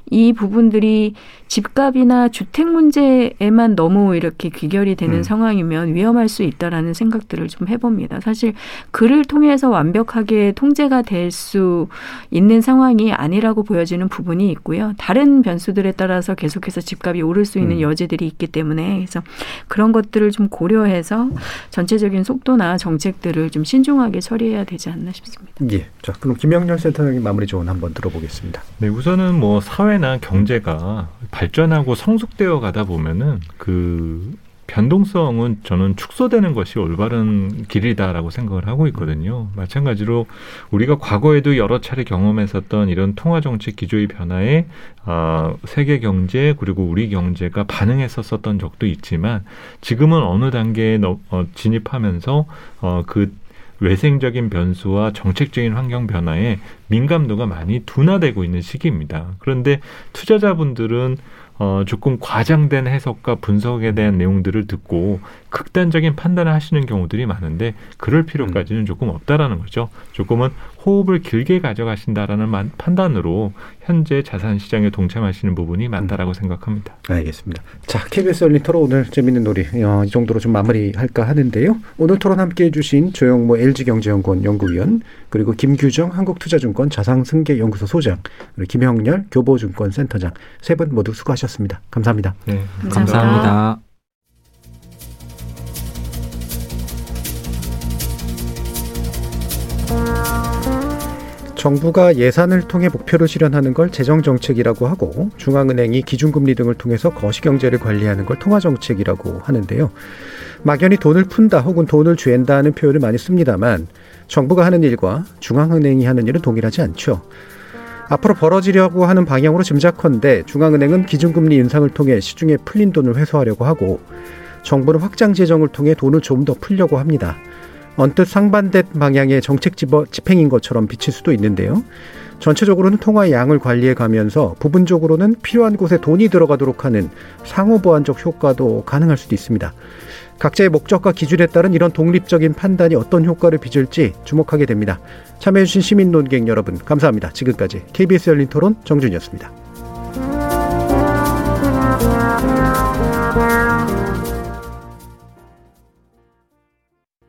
이 부분들이 집값이나 주택 문제에만 너무 이렇게 귀결이 되는 음. 상황이면 위험할 수 있다라는 생각들을 좀 해봅니다. 사실 그를 통해서 완벽하게 통제가 될 수 있는 상황이 아니라고 보여지는 부분이 있고요. 다른 변수들에 따라서 계속해서 집값이 오를 수 있는 음. 여지들이 있기 때문에 그래서 그런 것들을 좀 고려해서 전체적인 속도나 정책들을 좀 신중하게 처리해야 되지 않나 싶습니다. 예. 자, 그럼 김영렬 센터장님 마무리 조언 한번 들어보겠습니다. 네, 우선은 뭐 사회 나 경제가 발전하고 성숙되어 가다 보면은 그 변동성은 저는 축소되는 것이 올바른 길이다라고 생각을 하고 있거든요. 마찬가지로 우리가 과거에도 여러 차례 경험했었던 이런 통화 정책 기조의 변화에 아, 세계 경제 그리고 우리 경제가 반응했었었던 적도 있지만 지금은 어느 단계에 너- 어, 진입하면서 어, 그 외생적인 변수와 정책적인 환경 변화에 민감도가 많이 둔화되고 있는 시기입니다. 그런데 투자자분들은 어, 조금 과장된 해석과 분석에 대한 내용들을 듣고 극단적인 판단을 하시는 경우들이 많은데 그럴 필요까지는 조금 없다라는 거죠. 조금은 호흡을 길게 가져가신다라는 만- 판단으로 현재 자산 시장에 동참하시는 부분이 많다라고 생각합니다. 알겠습니다. 자, KBS 열린 토론 오늘 재밌는 놀이 어, 이 정도로 좀 마무리할까 하는데요. 오늘 토론 함께 해 주신 조영모 LG경제연구원 연구위원 그리고 김규정 한국투자증권 자산승계연구소 소장 그리고 김형렬 교보증권센터장 세 분 모두 수고하셨습니다. 감사합니다. 네, 감사합니다. 정부가 예산을 통해 목표를 실현하는 걸 재정정책이라고 하고 중앙은행이 기준금리 등을 통해서 거시경제를 관리하는 걸 통화정책이라고 하는데요. 막연히 돈을 푼다 혹은 돈을 죄인다 하는 표현을 많이 씁니다만 정부가 하는 일과 중앙은행이 하는 일은 동일하지 않죠. 앞으로 벌어지려고 하는 방향으로 짐작컨대 중앙은행은 기준금리 인상을 통해 시중에 풀린 돈을 회수하려고 하고 정부는 확장 재정을 통해 돈을 좀 더 풀려고 합니다. 언뜻 상반된 방향의 정책 집행인 것처럼 비칠 수도 있는데요. 전체적으로는 통화의 양을 관리해 가면서 부분적으로는 필요한 곳에 돈이 들어가도록 하는 상호 보완적 효과도 가능할 수도 있습니다. 각자의 목적과 기준에 따른 이런 독립적인 판단이 어떤 효과를 빚을지 주목하게 됩니다. 참여해주신 시민 논객 여러분 감사합니다. 지금까지 KBS 열린 토론 정준이었습니다.